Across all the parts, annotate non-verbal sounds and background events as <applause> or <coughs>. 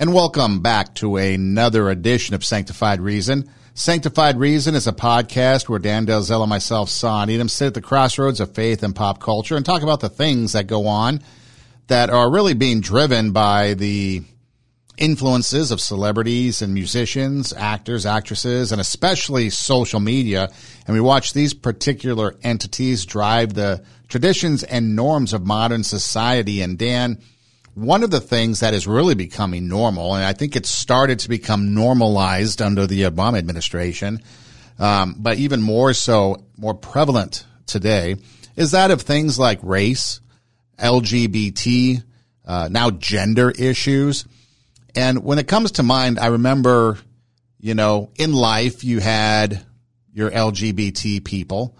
and welcome back to another edition of Sanctified Reason. Sanctified Reason is a podcast where Dan Delzell and myself, Son Edom, sit at the crossroads of faith and pop culture and talk about the things that go on that are really being driven by the influences of celebrities and musicians, actors, actresses, and especially social media. And we watch these particular entities drive the traditions and norms of modern society. And Dan, one of the things that is really becoming normal, and I think it started to become normalized under the Obama administration, um, but even more so, more prevalent today, is that of things like race, LGBT, uh, now gender issues. And when it comes to mind, I remember, you know, in life, you had your LGBT people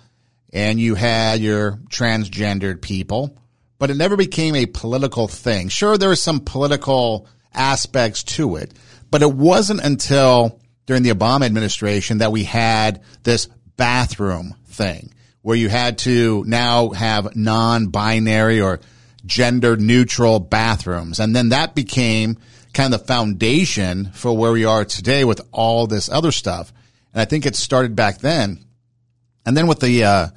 and you had your transgendered people but it never became a political thing. Sure, there were some political aspects to it, but it wasn't until during the Obama administration that we had this bathroom thing where you had to now have non-binary or gender neutral bathrooms. And then that became kind of the foundation for where we are today with all this other stuff. And I think it started back then. And then with the, uh,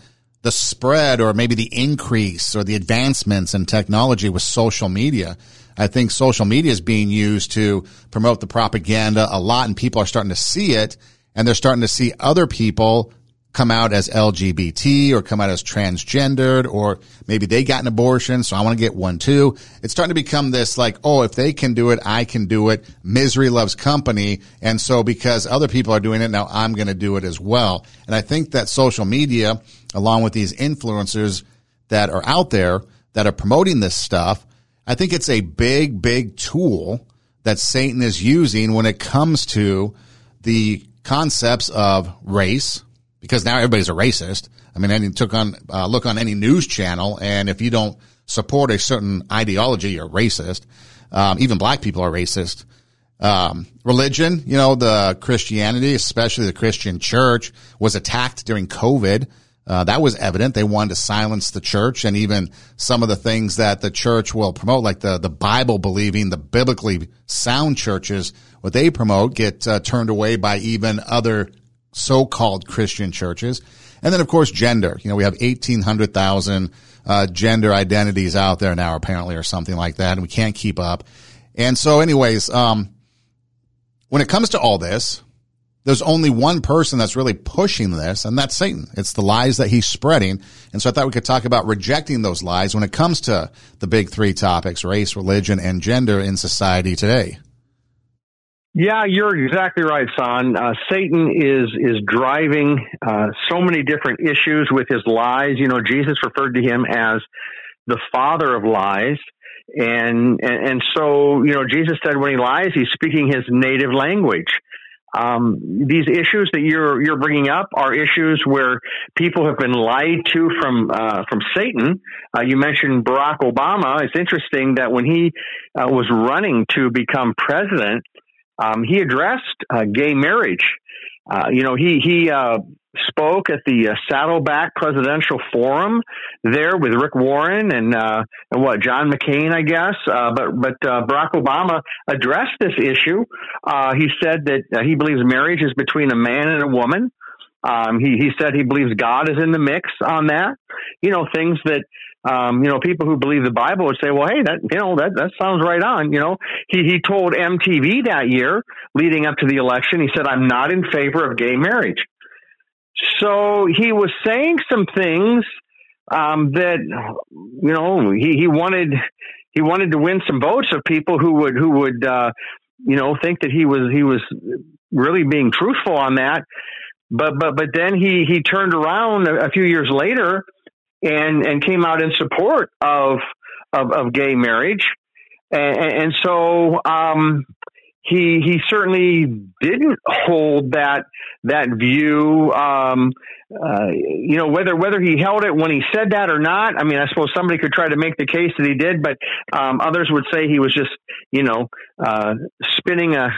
the spread or maybe the increase or the advancements in technology with social media. I think social media is being used to promote the propaganda a lot and people are starting to see it and they're starting to see other people come out as LGBT or come out as transgendered or maybe they got an abortion. So I want to get one too. It's starting to become this like, oh, if they can do it, I can do it. Misery loves company. And so because other people are doing it now, I'm going to do it as well. And I think that social media along with these influencers that are out there that are promoting this stuff, I think it's a big, big tool that Satan is using when it comes to the concepts of race, because now everybody's a racist. I mean, any took on uh, look on any news channel, and if you don't support a certain ideology, you're racist. Um, even black people are racist. Um, religion, you know, the Christianity, especially the Christian church, was attacked during COVID uh, that was evident. They wanted to silence the church and even some of the things that the church will promote, like the, the Bible believing, the biblically sound churches, what they promote get uh, turned away by even other so-called Christian churches. And then, of course, gender. You know, we have 1,800,000 uh, gender identities out there now, apparently, or something like that, and we can't keep up. And so, anyways, um, when it comes to all this, there's only one person that's really pushing this, and that's Satan. It's the lies that he's spreading. And so I thought we could talk about rejecting those lies when it comes to the big three topics, race, religion, and gender in society today. Yeah, you're exactly right, Son. Uh, Satan is is driving uh, so many different issues with his lies. You know, Jesus referred to him as the father of lies, and and, and so you know, Jesus said when he lies, he's speaking his native language. Um, these issues that you're you're bringing up are issues where people have been lied to from uh, from Satan. Uh, you mentioned Barack Obama. It's interesting that when he uh, was running to become president, um, he addressed uh, gay marriage. Uh, you know, he he uh, spoke at the uh, Saddleback Presidential Forum there with Rick Warren and uh, and what John McCain, I guess. Uh, but but Barack Obama addressed this issue. Uh, he said that he believes marriage is between a man and a woman. Um, he he said he believes God is in the mix on that. You know things that um, you know, people who believe the Bible would say, well, hey, that, you know, that, that sounds right on. You know, he, he told MTV that year leading up to the election, he said, I'm not in favor of gay marriage. So he was saying some things um, that you know he, he wanted he wanted to win some votes of people who would who would uh, you know think that he was he was really being truthful on that. But but but then he he turned around a, a few years later and and came out in support of of, of gay marriage. And, and so um, he he certainly didn't hold that that view. Um, uh, you know whether whether he held it when he said that or not. I mean, I suppose somebody could try to make the case that he did, but um, others would say he was just you know uh, spinning a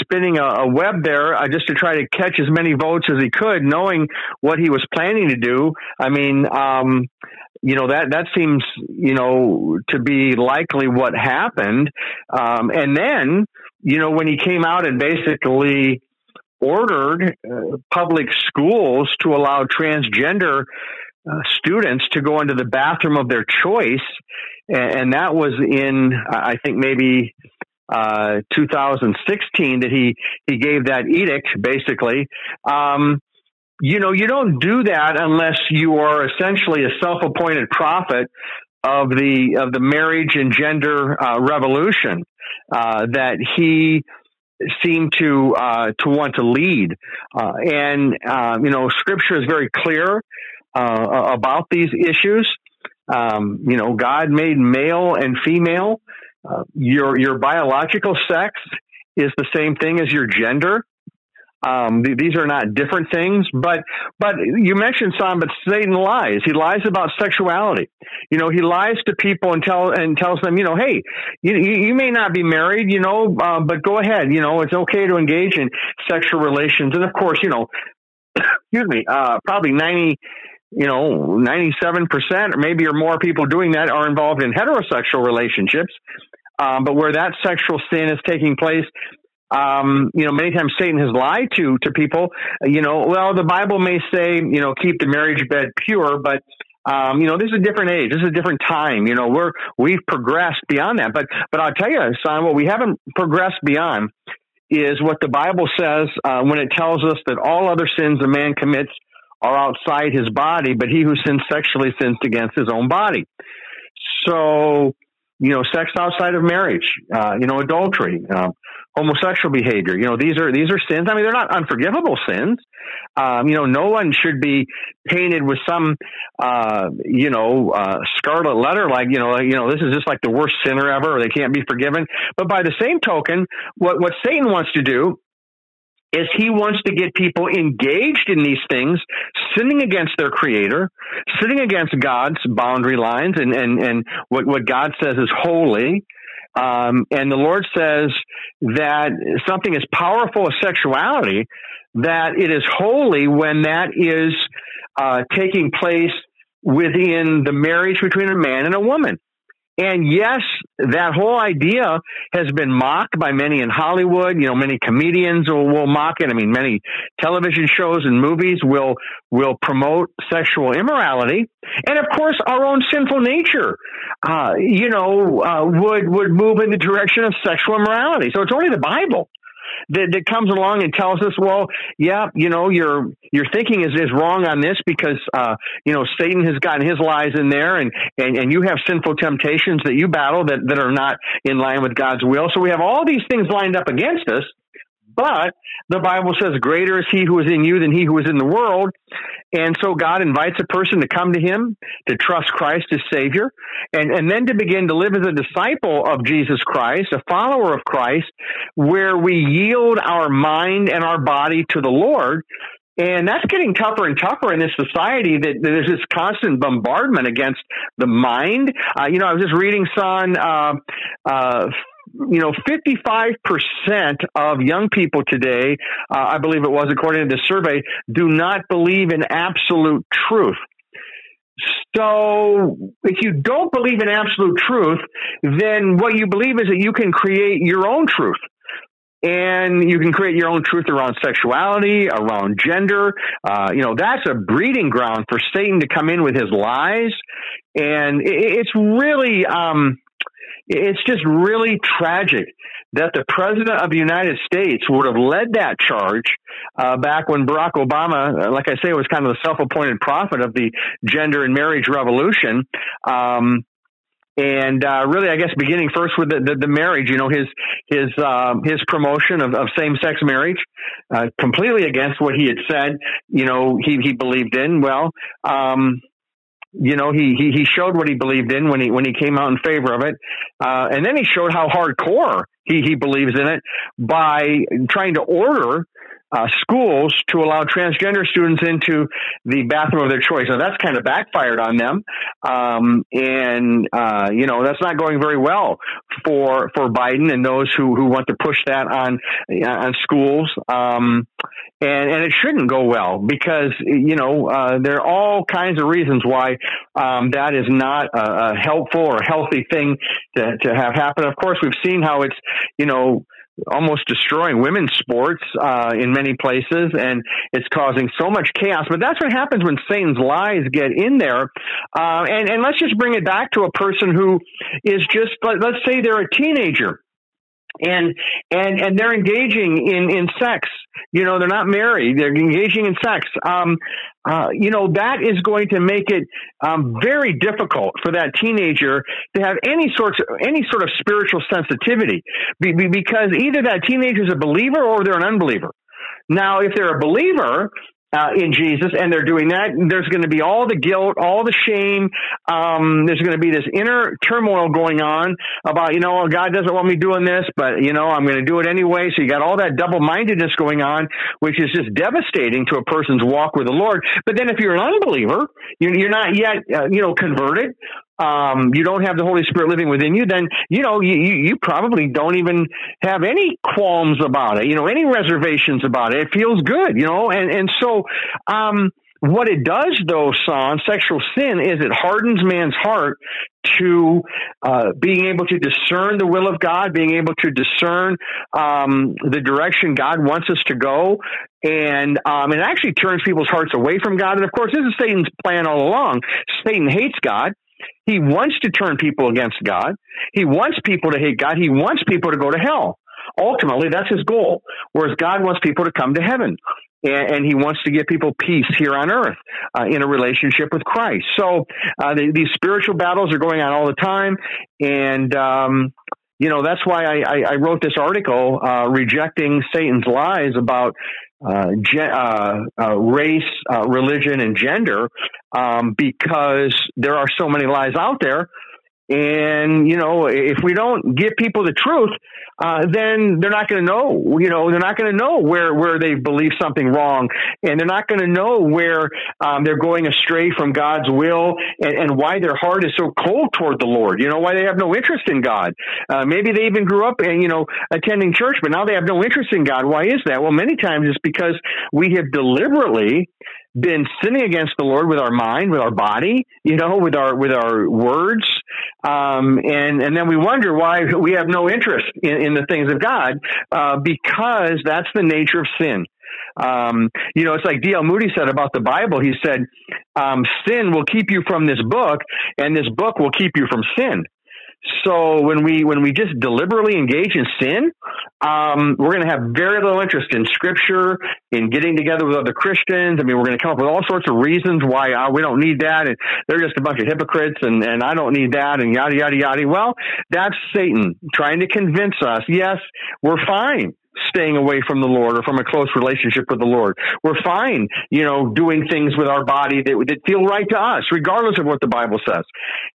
spinning a, a web there uh, just to try to catch as many votes as he could, knowing what he was planning to do. I mean. Um, you know that that seems you know to be likely what happened, um, and then you know, when he came out and basically ordered uh, public schools to allow transgender uh, students to go into the bathroom of their choice, and, and that was in, I think, maybe uh, 2016 that he he gave that edict. Basically, um, you know, you don't do that unless you are essentially a self-appointed prophet of the of the marriage and gender uh, revolution uh, that he seemed to uh, to want to lead. Uh, and uh, you know, Scripture is very clear uh, about these issues. Um, you know, God made male and female. Your your biological sex is the same thing as your gender. Um, th- these are not different things, but but you mentioned some, but Satan lies. He lies about sexuality. You know, he lies to people and tell and tells them, you know, hey, you you may not be married, you know, uh, but go ahead. You know, it's okay to engage in sexual relations, and of course, you know, <coughs> excuse me, uh, probably ninety you know, 97% or maybe or more people doing that are involved in heterosexual relationships. Um, but where that sexual sin is taking place, um, you know, many times Satan has lied to to people. You know, well, the Bible may say, you know, keep the marriage bed pure, but um, you know, this is a different age. This is a different time. You know, we're we've progressed beyond that. But but I'll tell you, son, what we haven't progressed beyond is what the Bible says uh, when it tells us that all other sins a man commits are outside his body, but he who sins sexually sins against his own body. So, you know, sex outside of marriage, uh, you know, adultery, uh, homosexual behavior. You know, these are these are sins. I mean, they're not unforgivable sins. Um, you know, no one should be painted with some, uh, you know, uh, scarlet letter like you know, you know, this is just like the worst sinner ever, or they can't be forgiven. But by the same token, what what Satan wants to do is he wants to get people engaged in these things, sinning against their creator, sinning against God's boundary lines and, and, and what, what God says is holy. Um, and the Lord says that something as powerful as sexuality, that it is holy when that is uh, taking place within the marriage between a man and a woman. And yes, that whole idea has been mocked by many in Hollywood. You know, many comedians will, will mock it. I mean, many television shows and movies will will promote sexual immorality, and of course, our own sinful nature, uh, you know, uh, would would move in the direction of sexual immorality. So it's only the Bible that, that comes along and tells us, well, yeah, you know, your your thinking is, is wrong on this because uh, you know Satan has gotten his lies in there, and, and and you have sinful temptations that you battle that that are not in line with God's will. So we have all these things lined up against us. But the Bible says, greater is he who is in you than he who is in the world. And so God invites a person to come to him, to trust Christ as Savior, and, and then to begin to live as a disciple of Jesus Christ, a follower of Christ, where we yield our mind and our body to the Lord. And that's getting tougher and tougher in this society that there's this constant bombardment against the mind. Uh, you know, I was just reading son, uh, uh, you know, 55% of young people today, uh, I believe it was according to the survey, do not believe in absolute truth. So if you don't believe in absolute truth, then what you believe is that you can create your own truth. And you can create your own truth around sexuality, around gender. Uh, you know, that's a breeding ground for Satan to come in with his lies. And it's really, um, it's just really tragic that the president of the United States would have led that charge uh, back when Barack Obama, uh, like I say, was kind of the self-appointed prophet of the gender and marriage revolution. Um, and uh, really, I guess beginning first with the, the, the marriage, you know, his his um, his promotion of, of same sex marriage, uh, completely against what he had said, you know, he he believed in. Well, um, you know, he, he, he showed what he believed in when he, when he came out in favor of it. Uh, and then he showed how hardcore he, he believes in it by trying to order uh, schools to allow transgender students into the bathroom of their choice. Now that's kind of backfired on them, um, and uh, you know that's not going very well for for Biden and those who who want to push that on on schools. Um, and and it shouldn't go well because you know uh, there are all kinds of reasons why um, that is not a, a helpful or healthy thing to to have happen. Of course, we've seen how it's you know almost destroying women's sports uh, in many places, and it's causing so much chaos. But that's what happens when Satan's lies get in there. Uh, and and let's just bring it back to a person who is just let, let's say they're a teenager and and and they're engaging in in sex. You know they're not married. They're engaging in sex. Um uh, you know that is going to make it um, very difficult for that teenager to have any sorts of, any sort of spiritual sensitivity. Be, be, because either that teenager is a believer or they're an unbeliever. Now if they're a believer uh, in Jesus, and they're doing that. There's going to be all the guilt, all the shame. Um, there's going to be this inner turmoil going on about, you know, God doesn't want me doing this, but you know, I'm going to do it anyway. So you got all that double mindedness going on, which is just devastating to a person's walk with the Lord. But then if you're an unbeliever, you're not yet, uh, you know, converted um, you don't have the Holy Spirit living within you, then you know you, you probably don't even have any qualms about it. You know, any reservations about it. It feels good, you know, and and so. Um, what it does, though, son, sexual sin, is it hardens man's heart to uh, being able to discern the will of God, being able to discern um, the direction God wants us to go, and um, it actually turns people's hearts away from God. And of course, this is Satan's plan all along. Satan hates God. He wants to turn people against God. He wants people to hate God. He wants people to go to hell. Ultimately, that's his goal. Whereas God wants people to come to heaven. And, he wants to give people peace here on earth uh, in a relationship with Christ. So uh, the, these spiritual battles are going on all the time. And, um, you know, that's why I, I, I wrote this article uh, rejecting Satan's lies about uh, gen- uh, uh, race, uh, religion, and gender, um, because there are so many lies out there. And you know, if we don't give people the truth, uh, then they're not going to know. You know, they're not going to know where where they believe something wrong, and they're not going to know where um, they're going astray from God's will, and, and, why their heart is so cold toward the Lord. You know, why they have no interest in God. Uh, maybe they even grew up, and you know, attending church, but now they have no interest in God. Why is that? Well, many times it's because we have deliberately been sinning against the Lord with our mind, with our body, you know, with our with our words, um, and and then we wonder why we have no interest in, in the things of God, uh, because that's the nature of sin. Um, you know, it's like D.L. Moody said about the Bible. He said, um, "Sin will keep you from this book, and this book will keep you from sin." So when we when we just deliberately engage in sin, um, we're going to have very little interest in Scripture, in getting together with other Christians. I mean, we're going to come up with all sorts of reasons why uh, we don't need that, and they're just a bunch of hypocrites, and and I don't need that, and yada yada yada. Well, that's Satan trying to convince us. Yes, we're fine staying away from the Lord or from a close relationship with the Lord. We're fine, you know, doing things with our body that, that feel right to us, regardless of what the Bible says.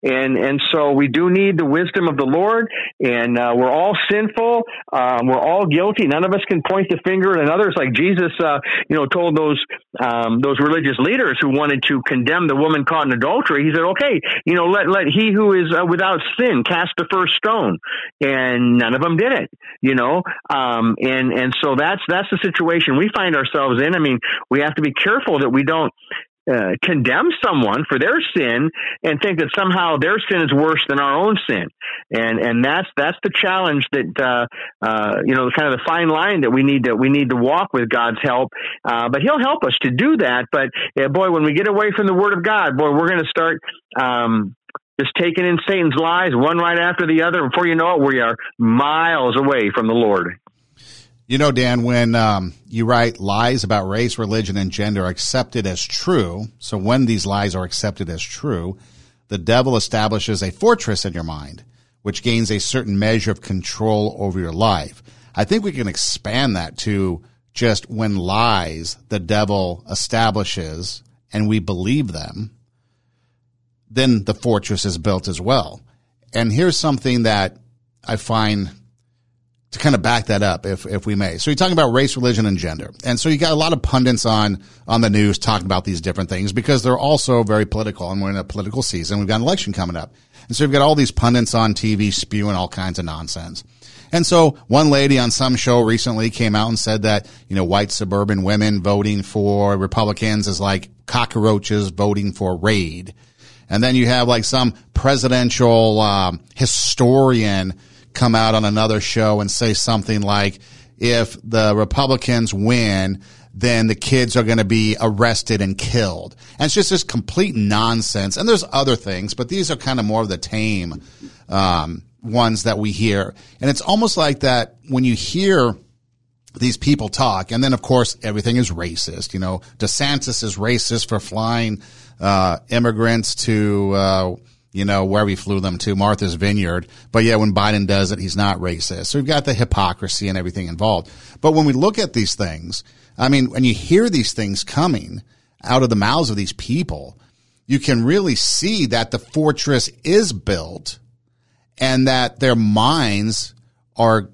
And, and so we do need the wisdom of the Lord and, uh, we're all sinful. Um, we're all guilty. None of us can point the finger at others like Jesus, uh, you know, told those, um, those religious leaders who wanted to condemn the woman caught in adultery. He said, okay, you know, let, let he who is uh, without sin cast the first stone. And none of them did it, you know, um, and and and so that's that's the situation we find ourselves in. I mean, we have to be careful that we don't uh, condemn someone for their sin and think that somehow their sin is worse than our own sin, and and that's that's the challenge that uh, uh, you know kind of the fine line that we need to we need to walk with God's help. Uh, but He'll help us to do that. But boy, when we get away from the Word of God, boy, we're going to start. Um, just taking in Satan's lies one right after the other. Before you know it, we are miles away from the Lord. You know, Dan, when um, you write lies about race, religion, and gender are accepted as true, so when these lies are accepted as true, the devil establishes a fortress in your mind, which gains a certain measure of control over your life. I think we can expand that to just when lies the devil establishes and we believe them, then the fortress is built as well. And here's something that I find to kind of back that up, if if we may. So you're talking about race, religion, and gender, and so you got a lot of pundits on on the news talking about these different things because they're also very political, and we're in a political season. We've got an election coming up, and so you've got all these pundits on TV spewing all kinds of nonsense. And so one lady on some show recently came out and said that you know white suburban women voting for Republicans is like cockroaches voting for Raid. And then you have like some presidential um, historian come out on another show and say something like, if the Republicans win, then the kids are going to be arrested and killed. And it's just this complete nonsense. And there's other things, but these are kind of more of the tame um, ones that we hear. And it's almost like that when you hear these people talk, and then of course everything is racist. You know, DeSantis is racist for flying uh, immigrants to. Uh, you know, where we flew them to, Martha's Vineyard. But yeah, when Biden does it, he's not racist. So we've got the hypocrisy and everything involved. But when we look at these things, I mean, when you hear these things coming out of the mouths of these people, you can really see that the fortress is built and that their minds are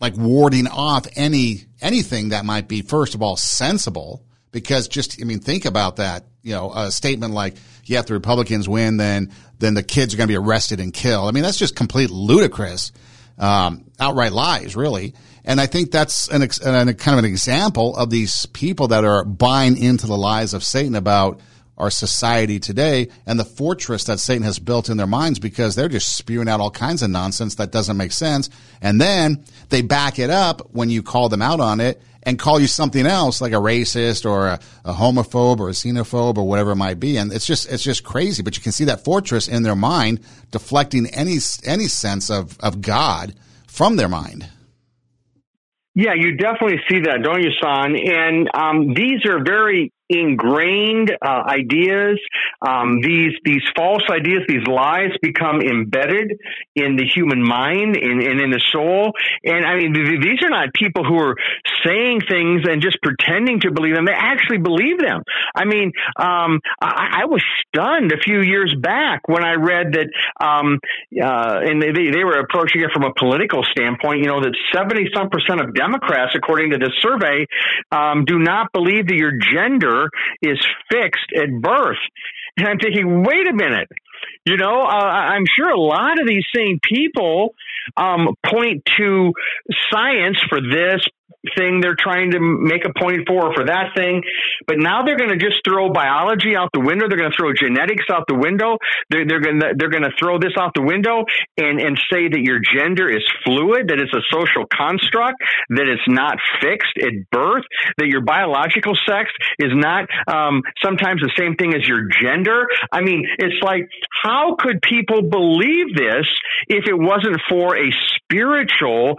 like warding off any anything that might be first of all sensible because just I mean think about that you know a statement like yeah if the Republicans win then then the kids are going to be arrested and killed. I mean that's just complete ludicrous um, outright lies really. And I think that's an, an kind of an example of these people that are buying into the lies of Satan about our society today and the fortress that Satan has built in their minds because they're just spewing out all kinds of nonsense that doesn't make sense. And then they back it up when you call them out on it and call you something else like a racist or a, a homophobe or a xenophobe or whatever it might be. And it's just, it's just crazy. But you can see that fortress in their mind deflecting any, any sense of, of God from their mind. Yeah, you definitely see that, don't you, Son? And um, these are very ingrained uh, ideas, um, these these false ideas, these lies become embedded in the human mind and, in the soul. And I mean, th- these are not people who are saying things and just pretending to believe them. They actually believe them. I mean, um, I, I, was stunned a few years back when I read that, um, uh, and they, they were approaching it from a political standpoint. You know that seventy some percent of Democrats, according to this survey, um, do not believe that your gender is fixed at birth. And I'm thinking, wait a minute. You know, uh, I'm sure a lot of these same people um, point to science for this, thing they're trying to make a point for for that thing. But now they're going to just throw biology out the window. They're going to throw genetics out the window. They're, they're going to they're going to throw this out the window and and say that your gender is fluid, that it's a social construct, that it's not fixed at birth, that your biological sex is not um, sometimes the same thing as your gender. I mean, it's like how could people believe this if it wasn't for a spiritual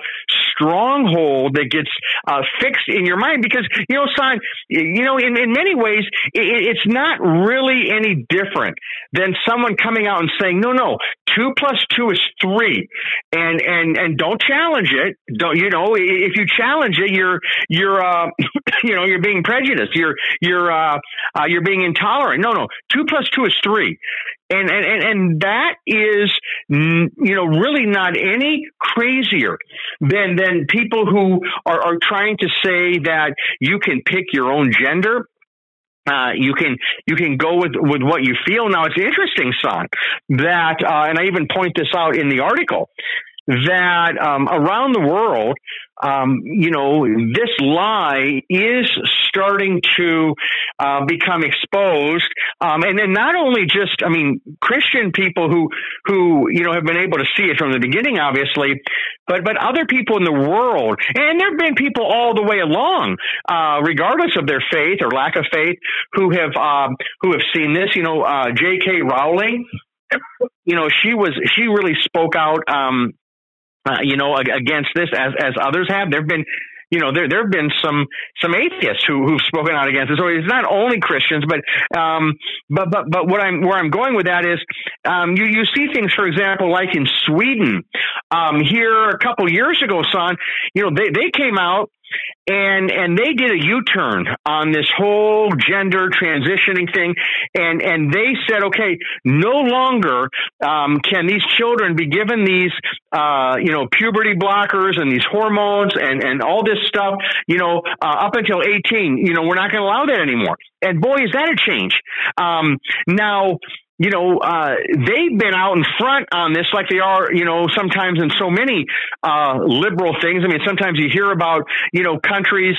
stronghold that gets uh, fixed in your mind because you know, son, you know, in, in many ways, it, it's not really any different than someone coming out and saying, "No, no, two plus two is three. and and and don't challenge it. Don't you know? If you challenge it, you're you're uh, <coughs> you know you're being prejudiced. You're you're uh, uh, you're being intolerant. No, no, two plus two is three and and and that is you know really not any crazier than than people who are, are trying to say that you can pick your own gender uh, you can you can go with with what you feel. Now it's interesting, son, that uh, and I even point this out in the article that um, around the world, um, you know, this lie is starting to uh, become exposed, um, and then not only just, I mean, Christian people who who you know have been able to see it from the beginning, obviously, but but other people in the world, and there have been people all the way along, uh, regardless of their faith or lack of faith, who have um, who have seen this. You know, uh, J.K. Rowling you know, she was she really spoke out um, uh, you know, against this as as others have. There've been you know, there there have been some some atheists who who've spoken out against it. So it's not only Christians, but um, but but but what I'm where I'm going with that is, um, you you see things, for example, like in Sweden, um, here a couple years ago, son, you know, they they came out and and they did a U-turn on this whole gender transitioning thing, and and they said, okay, no longer um, can these children be given these uh, you know puberty blockers and these hormones and and all this stuff, you know, uh, up until 18. You know, we're not going to allow that anymore. And boy, is that a change. Um, now, you know, uh, they've been out in front on this like they are, you know, sometimes in so many uh, liberal things. I mean, sometimes you hear about, you know, countries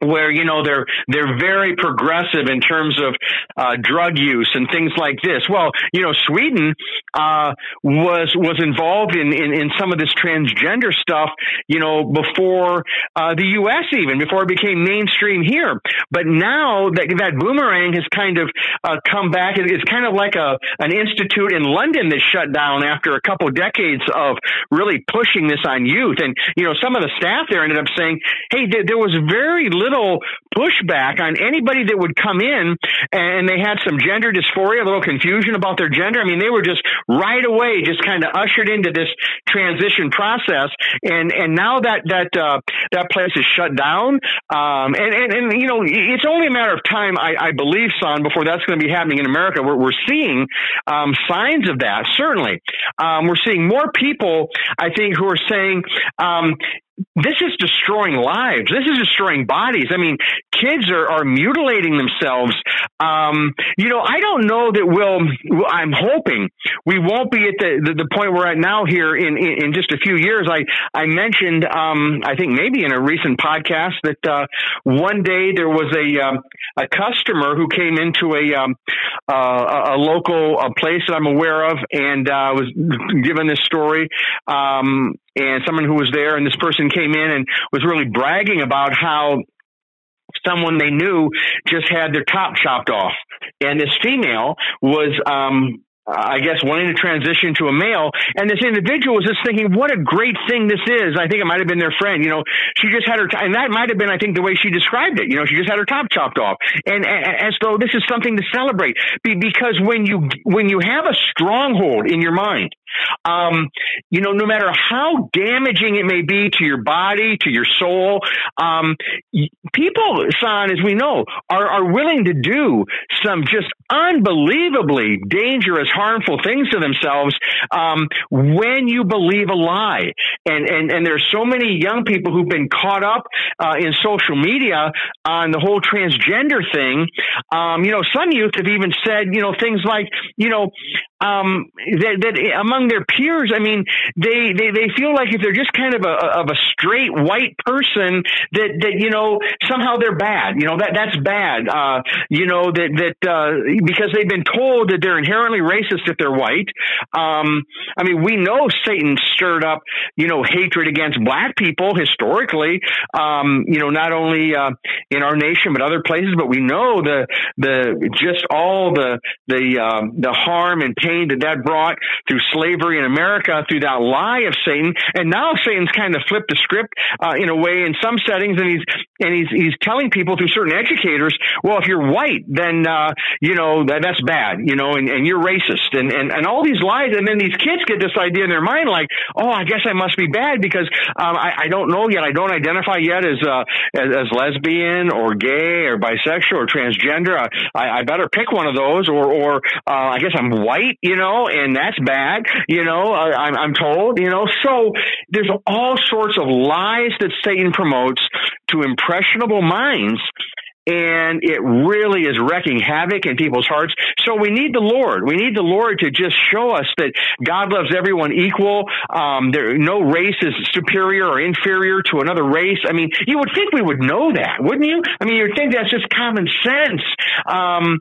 where you know they're they're very progressive in terms of uh, drug use and things like this. Well, you know, Sweden uh, was was involved in, in, in some of this transgender stuff, you know, before uh, the U.S. even before it became mainstream here. But now that that boomerang has kind of uh, come back, it's kind of like a an institute in London that shut down after a couple decades of really pushing this on youth. And you know, some of the staff there ended up saying, "Hey, there, there was very little." Little pushback on anybody that would come in and they had some gender dysphoria, a little confusion about their gender. I mean, they were just right away just kind of ushered into this transition process. And, and now that, that, uh, that place is shut down. Um, and, and, and, you know, it's only a matter of time, I, I believe, son, before that's going to be happening in America. We're, we're seeing, um, signs of that, certainly. Um, we're seeing more people, I think, who are saying, um, this is destroying lives. This is destroying bodies. I mean, kids are, are mutilating themselves. Um, you know, I don't know that we'll, I'm hoping we won't be at the, the, the point we're at now here in, in, in, just a few years. I, I mentioned, um, I think maybe in a recent podcast that, uh, one day there was a, um, a customer who came into a, um, uh, a local a place that I'm aware of and, uh, was given this story. And someone who was there and this person came in and was really bragging about how someone they knew just had their top chopped off and this female was um I guess wanting to transition to a male. And this individual was just thinking, what a great thing this is. I think it might have been their friend. You know, she just had her, t- and that might have been, I think, the way she described it. You know, she just had her top chopped off, and, and as though this is something to celebrate. Be, because when you when you have a stronghold in your mind um, you know, no matter how damaging it may be to your body, to your soul, um, people, Son, as we know, are, are willing to do some just unbelievably dangerous, harmful things to themselves um, when you believe a lie. And, and, and there's so many young people who've been caught up uh, in social media on the whole transgender thing. Um, you know, some youth have even said, you know, things like, you know, um, that, that among their peers, I mean, they, they, they feel like if they're just kind of a, of a straight white person that, that, you know, somehow they're bad, you know, that, that's bad, uh, you know, that, that, uh, because they've been told that they're inherently racist if they're white. Um, I mean, we know Satan stirred up, you know, hatred against black people historically, um, you know, not only, uh, in our nation, but other places, but we know the, the, just all the, the, um, the harm and pain that that brought through slavery in America, through that lie of Satan. And now Satan's kind of flipped the script uh, in a way in some settings, and he's and he's he's telling people through certain educators, well, if you're white, then uh, you know that that's bad, you know, and, and you're racist, and, and and all these lies, and then these kids get this idea in their mind, like, oh, I guess I must be bad because um, I, I don't know yet, I don't identify yet as uh, as, as lesbian or gay or bisexual or transgender. I, I better pick one of those, or or uh, I guess I'm white, you know, and that's bad, you know, I'm, I'm told, you know. So there's all sorts of lies that Satan promotes to impressionable minds and it really is wrecking havoc in people's hearts. So we need the Lord. We need the Lord to just show us that God loves everyone equal. Um, there, no race is superior or inferior to another race. I mean, you would think we would know that, wouldn't you? I mean, you'd think that's just common sense. Um,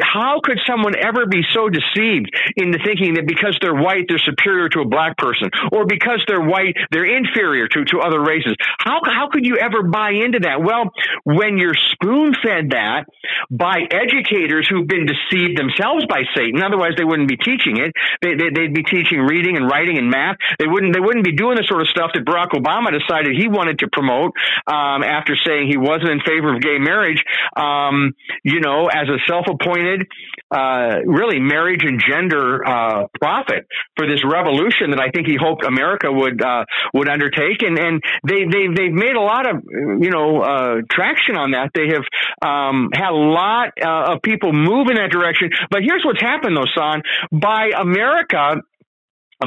how could someone ever be so deceived into thinking that because they're white, they're superior to a black person, or because they're white, they're inferior to, to other races? How, how could you ever buy into that? Well, when you're spoon fed that by educators who've been deceived themselves by Satan, otherwise they wouldn't be teaching it. They, they, they'd be teaching reading and writing and math. They wouldn't, they wouldn't be doing the sort of stuff that Barack Obama decided he wanted to promote, um, after saying he wasn't in favor of gay marriage. Um, you know, as a self-appointed, uh, really marriage and gender uh, prophet for this revolution that I think he hoped America would uh, would undertake, and and they they they've made a lot of you know uh, traction on that. They have um, had a lot uh, of people move in that direction. But here's what's happened, though, Son. By America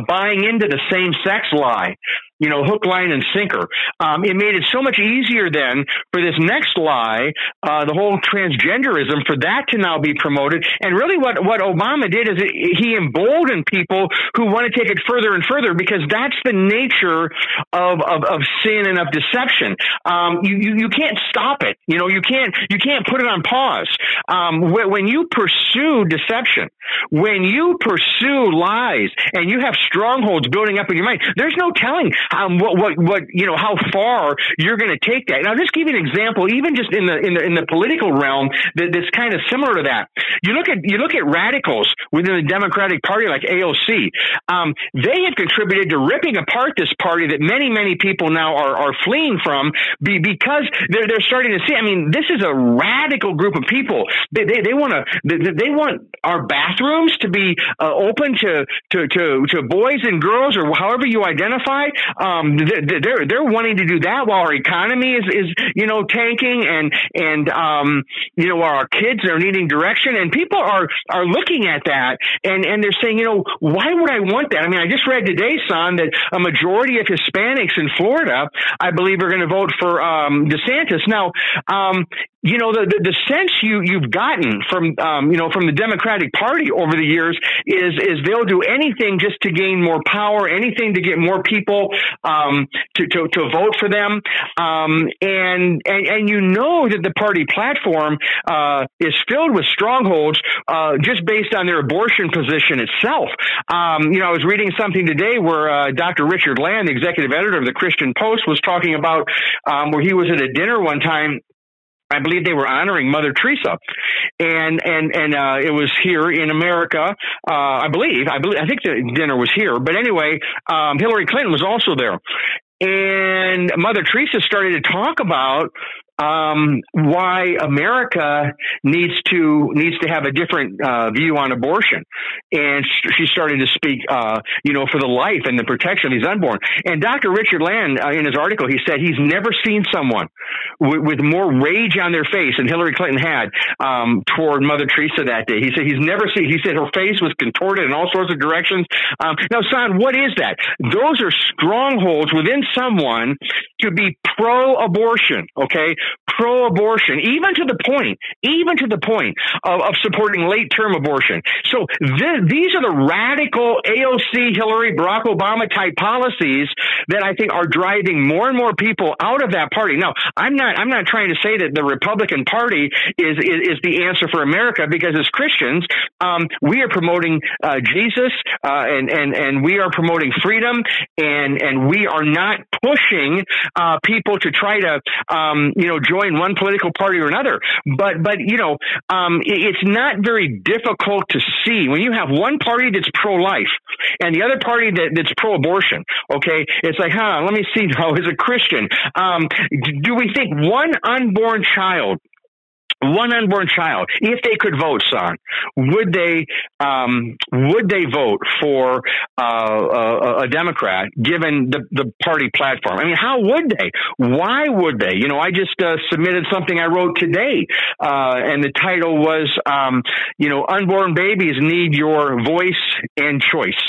buying into the same sex lie, you know, hook, line, and sinker. Um, it made it so much easier then for this next lie, uh, the whole transgenderism, for that to now be promoted. And really, what what Obama did is it, he emboldened people who want to take it further and further because that's the nature of of, of sin and of deception. Um, you, you you can't stop it. You know, you can't you can't put it on pause. Um, when you pursue deception, when you pursue lies, and you have strongholds building up in your mind, there's no telling um, what what what you know how far you're going to take that. And I'll just give you an example, even just in the in the in the political realm, that, that's kind of similar to that. You look at you look at radicals within the Democratic Party, like AOC. Um, they have contributed to ripping apart this party that many many people now are are fleeing from be, because they're they're starting to see. I mean, this is a radical group of people. They they, they want to they, they, want our bathrooms to be uh, open to, to to to boys and girls or however you identify. Um, they're they're wanting to do that while our economy is is you know tanking and and um, you know our kids are needing direction and people are are looking at that and and they're saying you know why would I want that? I mean I just read today, son, that a majority of Hispanics in Florida, I believe, are going to vote for um, DeSantis. Now, um, you know the, the, the sense you you've gotten from um, you know from the Democratic Party over the years is is they'll do anything just to gain more power, anything to get more people um, to, to to vote for them, um, and, and and you know that the party platform uh, is filled with strongholds uh, just based on their abortion position itself. Um, you know, I was reading something today where uh, Dr. Richard Land, the executive editor of the Christian Post, was talking about um, where he was at a dinner one time I believe they were honoring Mother Teresa, and and and uh, it was here in America. Uh, I believe I believe I think the dinner was here, but anyway, um, Hillary Clinton was also there, and Mother Teresa started to talk about um, why America needs to needs to have a different uh, view on abortion, and she started to speak, uh, you know, for the life and the protection of these unborn. And Dr. Richard Land, uh, in his article, he said he's never seen someone with, with more rage on their face than Hillary Clinton had um, toward Mother Teresa that day. He said he's never seen. He said her face was contorted in all sorts of directions. Um, now, son, what is that? Those are strongholds within someone to be pro-abortion. Okay, pro-abortion, even to the point, even to the point of, of supporting late-term abortion. So th- these are the radical AOC, Hillary, Barack Obama type policies that I think are driving more and more people out of that party. Now, I'm not, I'm not trying to say that the Republican Party is is, is the answer for America because as Christians, um, we are promoting uh, Jesus uh, and and and we are promoting freedom and and we are not pushing uh, people to try to um, you know join one political party or another. But but you know, um, it's not very difficult to see when you have one party that's pro life and the other party that, that's pro abortion. Okay, it's like, huh? Let me see. Now, as a Christian, um, do we think one unborn child one unborn child, if they could vote, son, would they um, would they vote for uh, a, a, Democrat given the, the party platform? I mean, how would they? Why would they? You know, I just uh, submitted something I wrote today, uh, and the title was, um, you know, unborn babies need your voice and choice,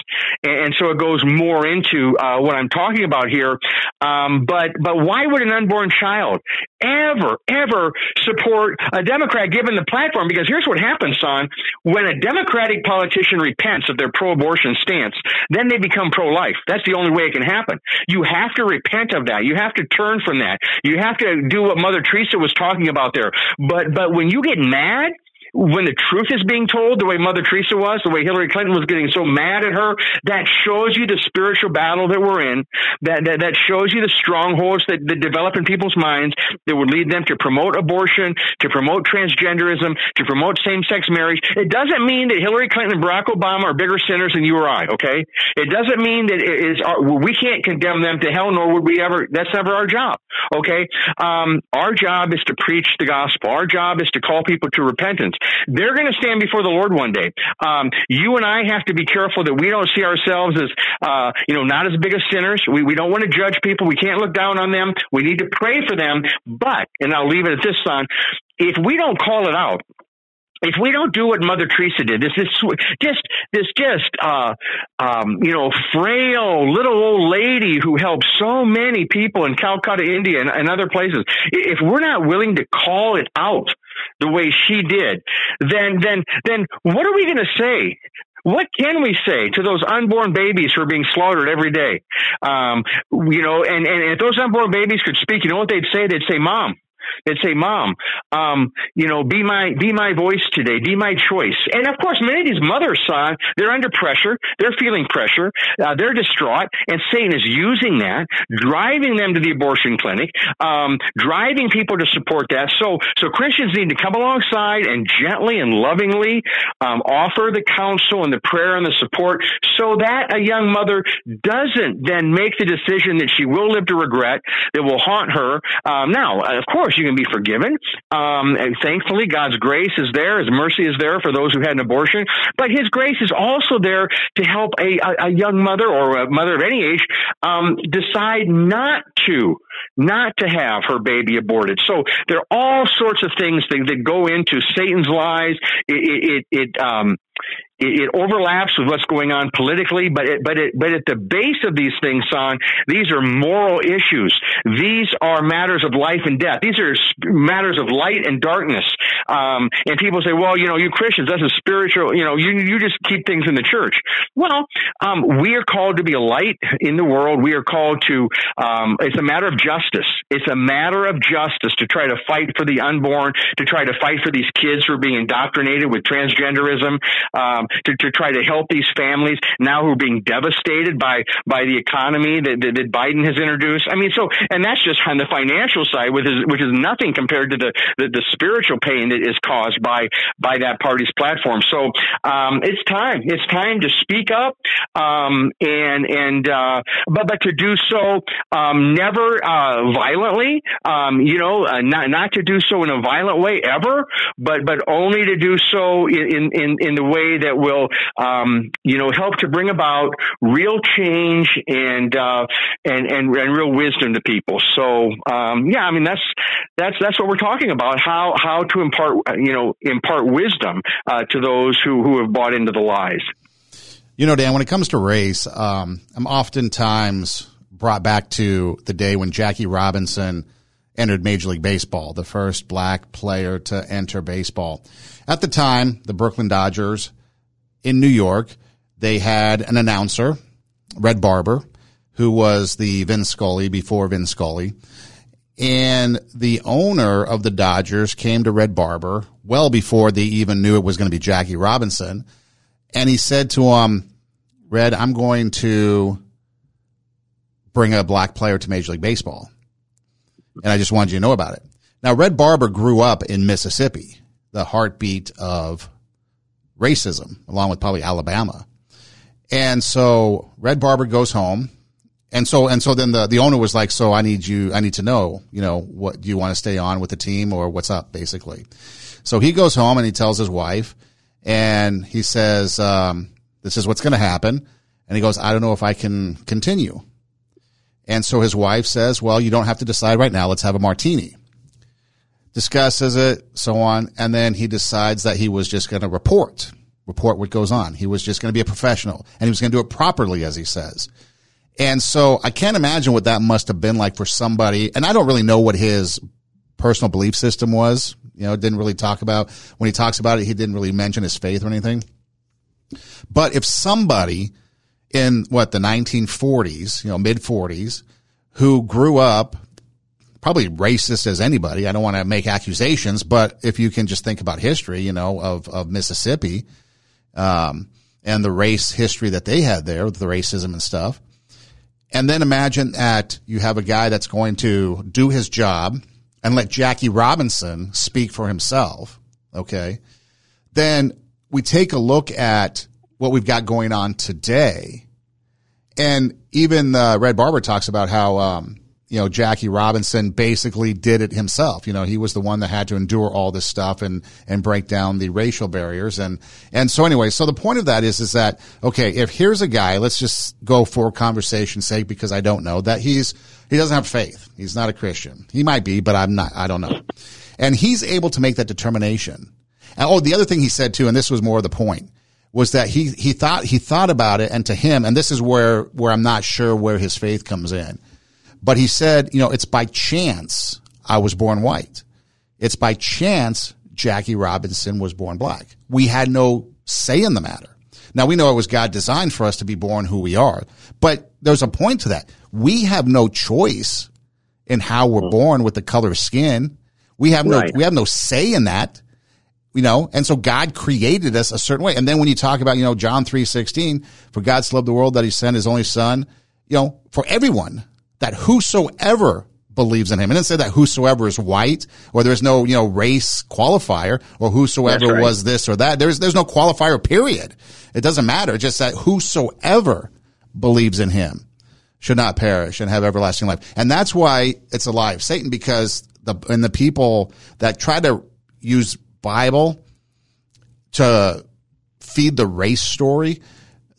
and, and so it goes more into uh, what I'm talking about here. Um, but but why would an unborn child ever ever support a Democrat given the platform, because here's what happens, son. When a Democratic politician repents of their pro abortion stance, then they become pro life. That's the only way it can happen. You have to repent of that. You have to turn from that. You have to do what Mother Teresa was talking about there. But, but when you get mad, when the truth is being told, the way Mother Teresa was, the way Hillary Clinton was getting so mad at her, that shows you the spiritual battle that we're in. That that, that shows you the strongholds that, that develop in people's minds that would lead them to promote abortion, to promote transgenderism, to promote same-sex marriage. It doesn't mean that Hillary Clinton and Barack Obama are bigger sinners than you or I. Okay, it doesn't mean that it is our, we can't condemn them to hell, nor would we ever. That's never our job. Okay, um, our job is to preach the gospel. Our job is to call people to repentance. They're going to stand before the Lord one day. Um, you and I have to be careful that we don't see ourselves as, uh, you know, not as big as sinners. We, we don't want to judge people. We can't look down on them. We need to pray for them. But, and I'll leave it at this, son, if we don't call it out, if we don't do what Mother Teresa did, this is just this just uh, um, you know frail little old lady who helped so many people in Calcutta, India, and, and other places. If we're not willing to call it out the way she did, then then then what are we going to say what can we say to those unborn babies who are being slaughtered every day? Um, you know, and, and if those unborn babies could speak, you know what they'd say? They'd say, Mom, that say, "Mom, um, you know, be my be my voice today, be my choice." And of course, many of these mothers, son, they're under pressure, they're feeling pressure, uh, they're distraught, and Satan is using that, driving them to the abortion clinic, um, driving people to support that. So, so Christians need to come alongside and gently and lovingly um, offer the counsel and the prayer and the support, so that a young mother doesn't then make the decision that she will live to regret, that will haunt her. Um, now, of course, you can be forgiven. Um, and thankfully, God's grace is there. His mercy is there for those who had an abortion. But His grace is also there to help a, a, a young mother or a mother of any age um, decide not to not to have her baby aborted. So there are all sorts of things that, that go into Satan's lies. It, it, it um, it, overlaps with what's going on politically, but it, but it, but at the base of these things, son, these are moral issues. These are matters of life and death. These are matters of light and darkness. Um, and people say, well, you know, you Christians, that's a spiritual, you know, you you just keep things in the church. Well, um, we are called to be a light in the world. We are called to. Um, it's a matter of justice. It's a matter of justice to try to fight for the unborn, to try to fight for these kids who are being indoctrinated with transgenderism um, to, to try to help these families now who are being devastated by by the economy that, that, that Biden has introduced. I mean, so and that's just on the financial side, which is which is nothing compared to the the, the spiritual pain that is caused by by that party's platform. So um, it's time. It's time to speak up um, and and uh, but but to do so um, never uh, violently. Um, you know, uh, not not to do so in a violent way ever, but but only to do so in in in the way that will, um, you know, help to bring about real change and, uh, and, and, and real wisdom to people. So, um, yeah, I mean, that's, that's, that's what we're talking about. How, how to impart, you know, impart wisdom, uh, to those who, who have bought into the lies. You know, Dan, when it comes to race, um, I'm oftentimes brought back to the day when Jackie Robinson entered Major League Baseball, the first black player to enter baseball. At the time, the Brooklyn Dodgers in New York, they had an announcer, Red Barber, who was the Vin Scully before Vin Scully. And the owner of the Dodgers came to Red Barber well before they even knew it was going to be Jackie Robinson. And he said to him, Red, I'm going to bring a black player to Major League Baseball. And I just wanted you to know about it. Now, Red Barber grew up in Mississippi, the heartbeat of racism, along with probably Alabama. And so Red Barber goes home. And so, and so then the, the owner was like, so I need you, I need to know, you know, what do you want to stay on with the team or what's up, basically. So he goes home and he tells his wife and he says, um, this is what's going to happen. And he goes, I don't know if I can continue. And so his wife says, well, you don't have to decide right now. Let's have a martini discusses it, so on, and then he decides that he was just going to report, report what goes on. He was just going to be a professional, and he was going to do it properly, as he says. And so I can't imagine what that must have been like for somebody. And I don't really know what his personal belief system was. You know, didn't really talk about when he talks about it. He didn't really mention his faith or anything. But if somebody in what the 1940s, you know, mid 40s, who grew up probably racist as anybody. I don't want to make accusations, but if you can just think about history, you know, of, of Mississippi, um, and the race history that they had there, the racism and stuff. And then imagine that you have a guy that's going to do his job and let Jackie Robinson speak for himself. Okay. Then we take a look at what we've got going on today. And even uh, Red Barber talks about how um, you know, Jackie Robinson basically did it himself. You know, he was the one that had to endure all this stuff and, and break down the racial barriers. And, and so anyway, so the point of that is, is that, okay, if here's a guy, let's just go for conversation's sake because I don't know that he's, he doesn't have faith. He's not a Christian. He might be, but I'm not, I don't know. And he's able to make that determination. And, oh, the other thing he said too, and this was more the point, was that he he thought he thought about it, and to him, and this is where where I'm not sure where his faith comes in, but he said, you know, it's by chance I was born white. It's by chance Jackie Robinson was born black. We had no say in the matter. Now we know it was God designed for us to be born who we are, but there's a point to that. We have no choice in how we're mm-hmm. born with the color of skin. We have no, right. we have no say in that, you know, and so God created us a certain way. And then when you talk about, you know, John 3, 16, for God so loved the world that he sent his only son, you know, for everyone that whosoever believes in him. And it said that whosoever is white or there's no, you know, race qualifier or whosoever right. was this or that. There's, there's no qualifier period. It doesn't matter. Just that whosoever believes in him should not perish and have everlasting life. And that's why it's alive. Satan, because the, and the people that try to use Bible to feed the race story,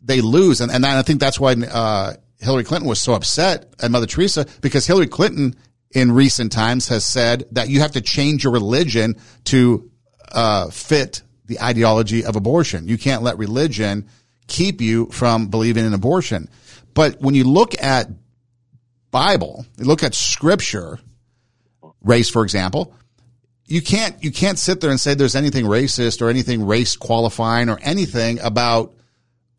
they lose. And, and I think that's why, uh, Hillary Clinton was so upset at Mother Teresa because Hillary Clinton in recent times has said that you have to change your religion to uh, fit the ideology of abortion. You can't let religion keep you from believing in abortion. But when you look at Bible, you look at scripture, race, for example, you can't, you can't sit there and say there's anything racist or anything race qualifying or anything about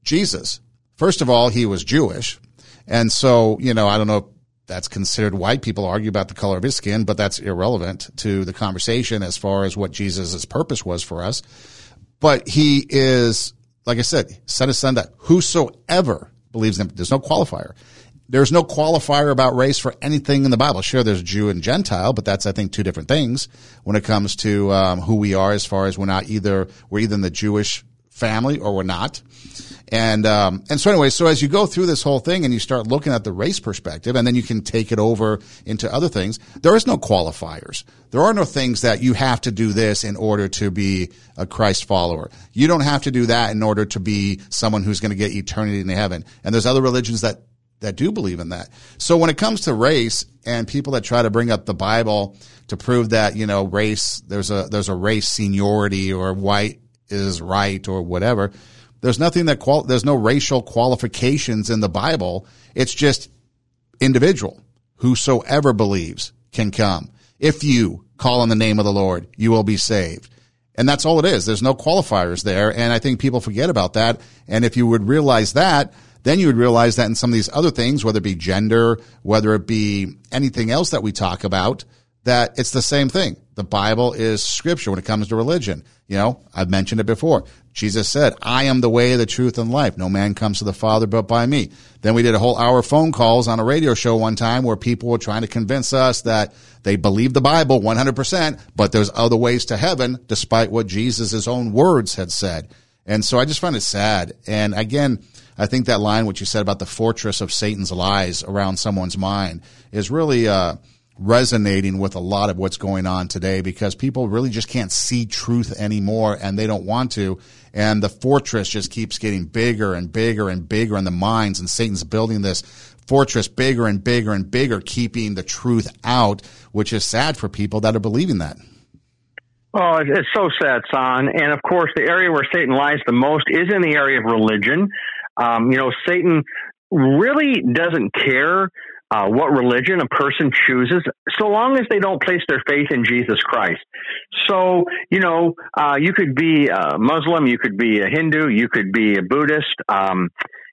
Jesus. First of all, he was Jewish. And so, you know, I don't know if that's considered white. People argue about the color of his skin, but that's irrelevant to the conversation as far as what Jesus' purpose was for us. But he is, like I said, son of son that whosoever believes in him, there's no qualifier. There's no qualifier about race for anything in the Bible. Sure, there's Jew and Gentile, but that's, I think, two different things when it comes to um, who we are as far as we're not either, we're either in the Jewish family or we're not. And um, and so anyway, so as you go through this whole thing and you start looking at the race perspective, and then you can take it over into other things. There is no qualifiers. There are no things that you have to do this in order to be a Christ follower. You don't have to do that in order to be someone who's going to get eternity in heaven. And there's other religions that that do believe in that. So when it comes to race and people that try to bring up the Bible to prove that you know race, there's a there's a race seniority or white is right or whatever there's nothing that qual- there's no racial qualifications in the Bible. It's just individual. Whosoever believes can come. If you call on the name of the Lord, you will be saved. And that's all it is. There's no qualifiers there. And I think people forget about that. And if you would realize that, then you would realize that in some of these other things, whether it be gender, whether it be anything else that we talk about, that it's the same thing. The Bible is scripture when it comes to religion. You know, I've mentioned it before. Jesus said, I am the way, the truth, and life. No man comes to the Father but by me. Then we did a whole hour phone calls on a radio show one time where people were trying to convince us that they believe the Bible 100%, but there's other ways to heaven despite what Jesus' own words had said. And so I just find it sad. And again, I think that line, which you said about the fortress of Satan's lies around someone's mind is really, uh, resonating with a lot of what's going on today because people really just can't see truth anymore and they don't want to. And the fortress just keeps getting bigger and bigger and bigger in the minds and Satan's building this fortress bigger and bigger and bigger, keeping the truth out, which is sad for people that are believing that. Oh, it's so sad, son. And of course, the area where Satan lies the most is in the area of religion. Um, you know, Satan really doesn't care uh, what religion a person chooses, so long as they don't place their faith in Jesus Christ. So, you know, uh, you could be a Muslim, you could be a Hindu, you could be a Buddhist, um,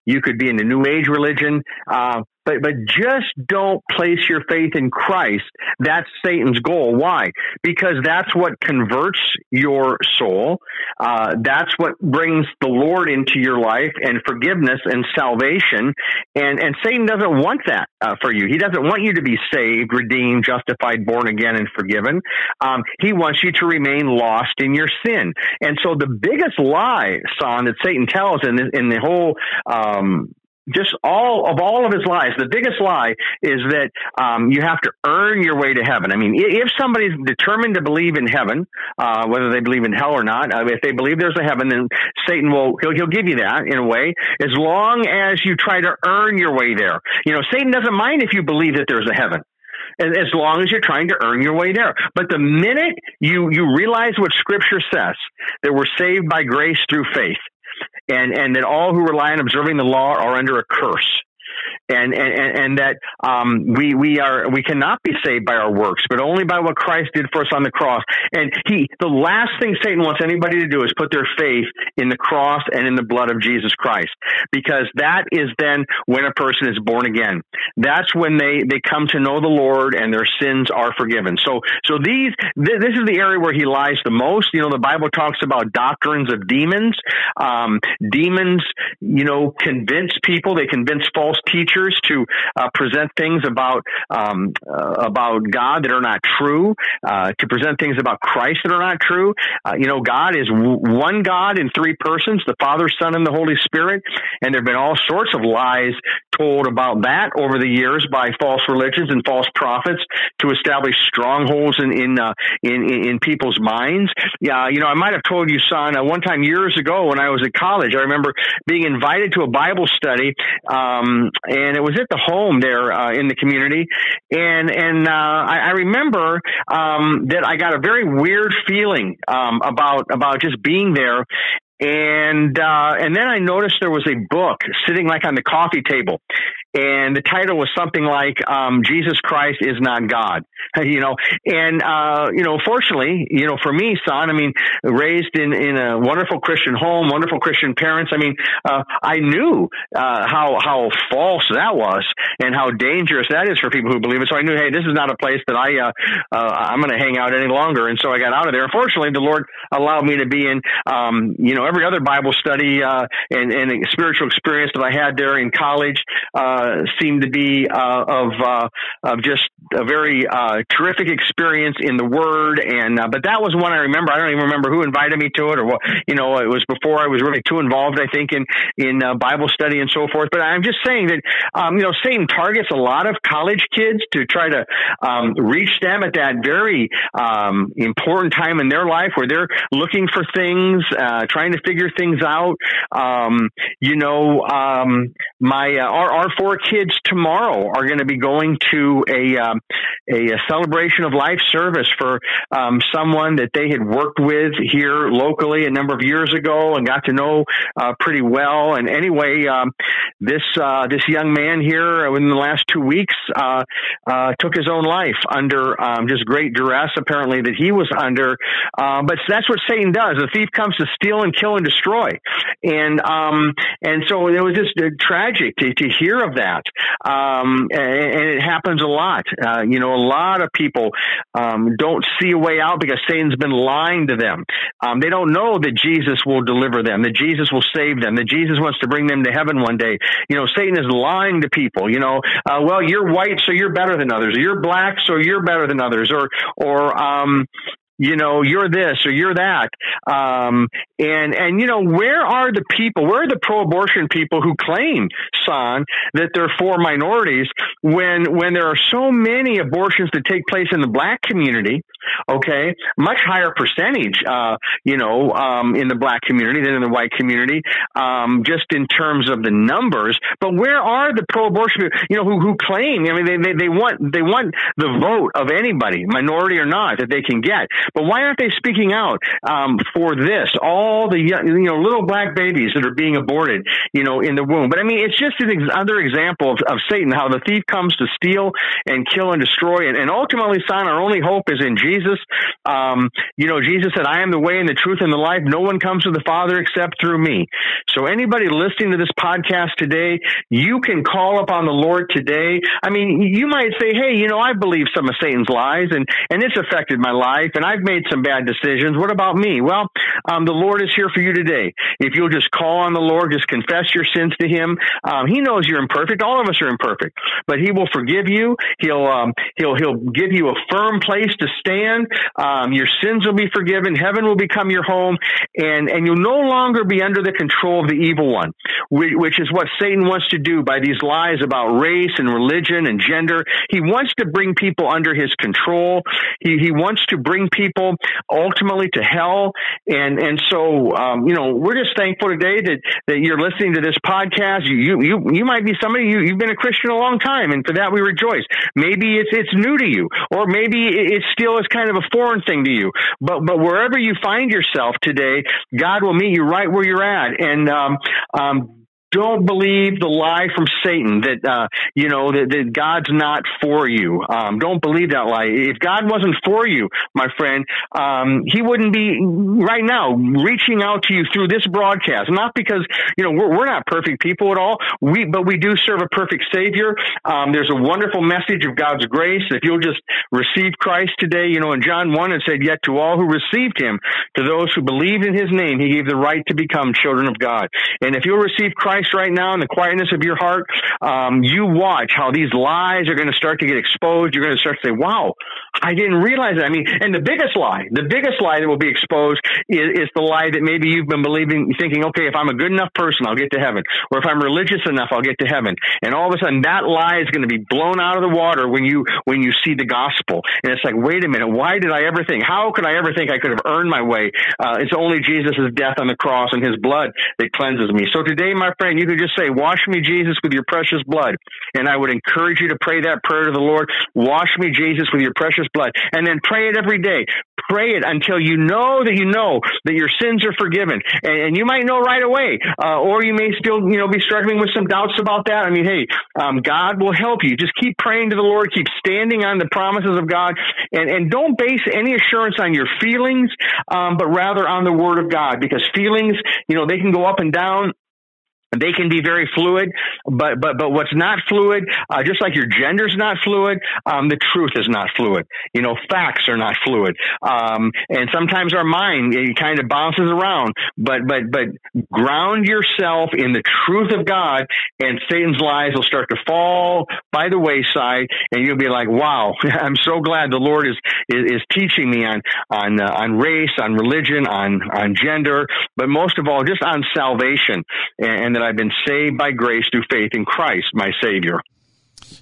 you could be in the New Age religion. Uh, but but just don't place your faith in Christ. That's Satan's goal. Why? Because that's what converts your soul. Uh, that's what brings the Lord into your life and forgiveness and salvation. And and Satan doesn't want that uh, for you. He doesn't want you to be saved, redeemed, justified, born again, and forgiven. Um, he wants you to remain lost in your sin. And so the biggest lie, son, that Satan tells in the, in the whole um, just all of all of his lies. The biggest lie is that um, you have to earn your way to heaven. I mean, if somebody's determined to believe in heaven, uh, whether they believe in hell or not, uh, if they believe there's a heaven, then Satan will he'll, he'll give you that in a way, as long as you try to earn your way there. You know, Satan doesn't mind if you believe that there's a heaven. as long as you're trying to earn your way there. But the minute you, you realize what scripture says, that we're saved by grace through faith, and, and that all who rely on observing the law are under a curse, and and and that um, we we are we cannot be saved by our works, but only by what Christ did for us on the cross. And he, the last thing Satan wants anybody to do is put their faith in the cross and in the blood of Jesus Christ, because that is then when a person is born again. That's when they they come to know the Lord and their sins are forgiven. So so these th- this is the area where he lies the most. You know, the Bible talks about doctrines of demons. Um, demons, you know, convince people. They convince false teachers to uh, present things about um, uh, about God that are not true, uh, to present things about Christ that are not true. Uh, you know, God is w- one God in three persons: the Father, Son, and the Holy Spirit. And there have been all sorts of lies told about that over the years by false religions and false prophets to establish strongholds in in uh, in, in, people's minds. Yeah, you know, I might have told you, son, one time years ago when I was at college, I remember being invited to a Bible study, um, and it was at the home there uh, in the community, and and uh, I, I remember um, that I got a very weird feeling um, about about just being there, and uh, and then I noticed there was a book sitting like on the coffee table, and the title was something like um, Jesus Christ is not God, <laughs> you know. And uh, you know, fortunately, you know, for me, son, I mean, raised in in a wonderful Christian home, wonderful Christian parents. I mean, uh, I knew uh, how how false that was and how dangerous that is for people who believe it. So I knew, hey, this is not a place that I uh, uh, I'm going to hang out any longer. And so I got out of there. Unfortunately, the Lord allowed me to be in, um, you know, every other Bible study uh, and, and spiritual experience that I had there in college. Uh, uh, seemed to be uh, of uh, of just a very uh, terrific experience in the Word. And uh, but that was one I remember. I don't even remember who invited me to it, or what. You know, it was before I was really too involved. I think in in Bible study and so forth. But I'm just saying that um, you know, Satan targets a lot of college kids to try to um, reach them at that very um, important time in their life where they're looking for things, trying to figure things out. Um, you know, um, my our our four kids tomorrow are going to be going to a um, a, a, celebration of life service for um, someone that they had worked with here locally a number of years ago and got to know uh, pretty well. And anyway, um, this uh, this young man here within the last two weeks uh, uh took his own life under um, just great duress, apparently that he was under. Uh, but that's what Satan does. The thief comes to steal and kill and destroy, and um, and so it was just uh, tragic to, to hear of that that. Um, and, it happens a lot. Uh, you know, a lot of people um, don't see a way out because Satan's been lying to them. Um, they don't know that Jesus will deliver them, that Jesus will save them, that Jesus wants to bring them to heaven one day. You know, Satan is lying to people. You know, uh, well, you're white, so you're better than others. Or you're black, so you're better than others. Or, or um, you know, you're this or you're that. Um, and, and, you know, where are the people, where are the pro-abortion people who claim, son, that they're for minorities when, when there are so many abortions that take place in the black community, okay, much higher percentage, uh, you know, um, in the black community than in the white community, um, just in terms of the numbers. But where are the pro-abortion people, you know, who, who claim, I mean, they, they, they want, they want the vote of anybody, minority or not, that they can get. But why aren't they speaking out um, for this? All the you know little black babies that are being aborted, you know, in the womb. But I mean, it's just another example of, of Satan, how the thief comes to steal and kill and destroy, and, and ultimately, son, our only hope is in Jesus. Um, you know, Jesus said, "I am the way and the truth and the life. No one comes to the Father except through me." So anybody listening to this podcast today, you can call upon the Lord today. I mean, you might say, "Hey, you know, I believe some of Satan's lies, and and it's affected my life, and I've made some bad decisions. What about me?" Well, um, the Lord is here for you today. If you'll just call on the Lord, just confess your sins to Him. Um, he knows you're imperfect. All of us are imperfect, but He will forgive you. He'll um, He'll He'll give you a firm place to stand. Um, your sins will be forgiven. Heaven will become your home, and and you'll no longer be under the control of the evil one, which, which is what Satan wants to do by these lies about race and religion and gender. He wants to bring people under his control. He he wants to bring people ultimately to hell, and and so um, you know we're just thankful today that that you're listening to this podcast. You you you might be somebody you you've been a Christian a long time, and for that we rejoice. Maybe it's it's new to you, or maybe it still is kind of a foreign thing to you. But but wherever you find yourself today, God will meet you right where you're at, and um, um, don't believe the lie from Satan that uh, you know that, that, God's not for you. Um, don't believe that lie. If God wasn't for you, my friend, um, He wouldn't be right now reaching out to you through this broadcast. Not because you know we're, we're not perfect people at all. We but we do serve a perfect Savior. Um, there's a wonderful message of God's grace. If you'll just receive Christ today, you know, in John one it said, "Yet to all who received Him, to those who believed in His name, He gave the right to become children of God." And if you'll receive Christ Christ right now in the quietness of your heart, um, you watch how these lies are going to start to get exposed. You're going to start to say, wow, I didn't realize that. I mean, and the biggest lie, the biggest lie that will be exposed is, is the lie that maybe you've been believing, thinking, okay, if I'm a good enough person, I'll get to heaven. Or if I'm religious enough, I'll get to heaven. And all of a sudden that lie is going to be blown out of the water when you, when you see the gospel. And it's like, wait a minute, why did I ever think, how could I ever think I could have earned my way? Uh, it's only Jesus' death on the cross and his blood that cleanses me. So today, my friend, you could just say, wash me, Jesus, with your precious blood. And I would encourage you to pray that prayer to the Lord. Wash me, Jesus, with your precious blood. And then pray it every day. Pray it until you know that you know that your sins are forgiven. And, and you might know right away, uh, or you may still, you know, be struggling with some doubts about that. I mean, hey, um, God will help you. Just keep praying to the Lord. Keep standing on the promises of God. And, and don't base any assurance on your feelings, um, but rather on the Word of God. Because feelings, you know, they can go up and down they can be very fluid, but but but what's not fluid, uh, just like your gender's not fluid, um, the truth is not fluid. You know, facts are not fluid, um, and sometimes our mind it kind of bounces around. But but but ground yourself in the truth of God, and Satan's lies will start to fall by the wayside, and you'll be like, "Wow, <laughs> I'm so glad the Lord is is, is teaching me on on uh, on race, on religion, on on gender, but most of all, just on salvation." and, and that I've been saved by grace through faith in Christ, my Savior.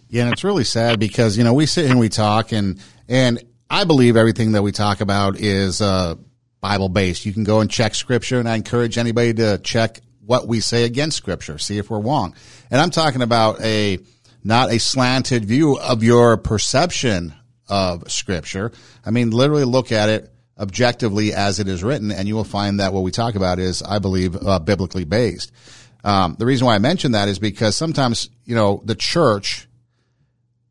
Yeah, and it's really sad because you know we sit and we talk, and and I believe everything that we talk about is uh, Bible based. You can go and check Scripture, and I encourage anybody to check what we say against Scripture, see if we're wrong. And I'm talking about a not a slanted view of your perception of Scripture. I mean, literally look at it objectively as it is written, and you will find that what we talk about is, I believe, uh, biblically based. Um, the reason why I mention that is because sometimes, you know, the church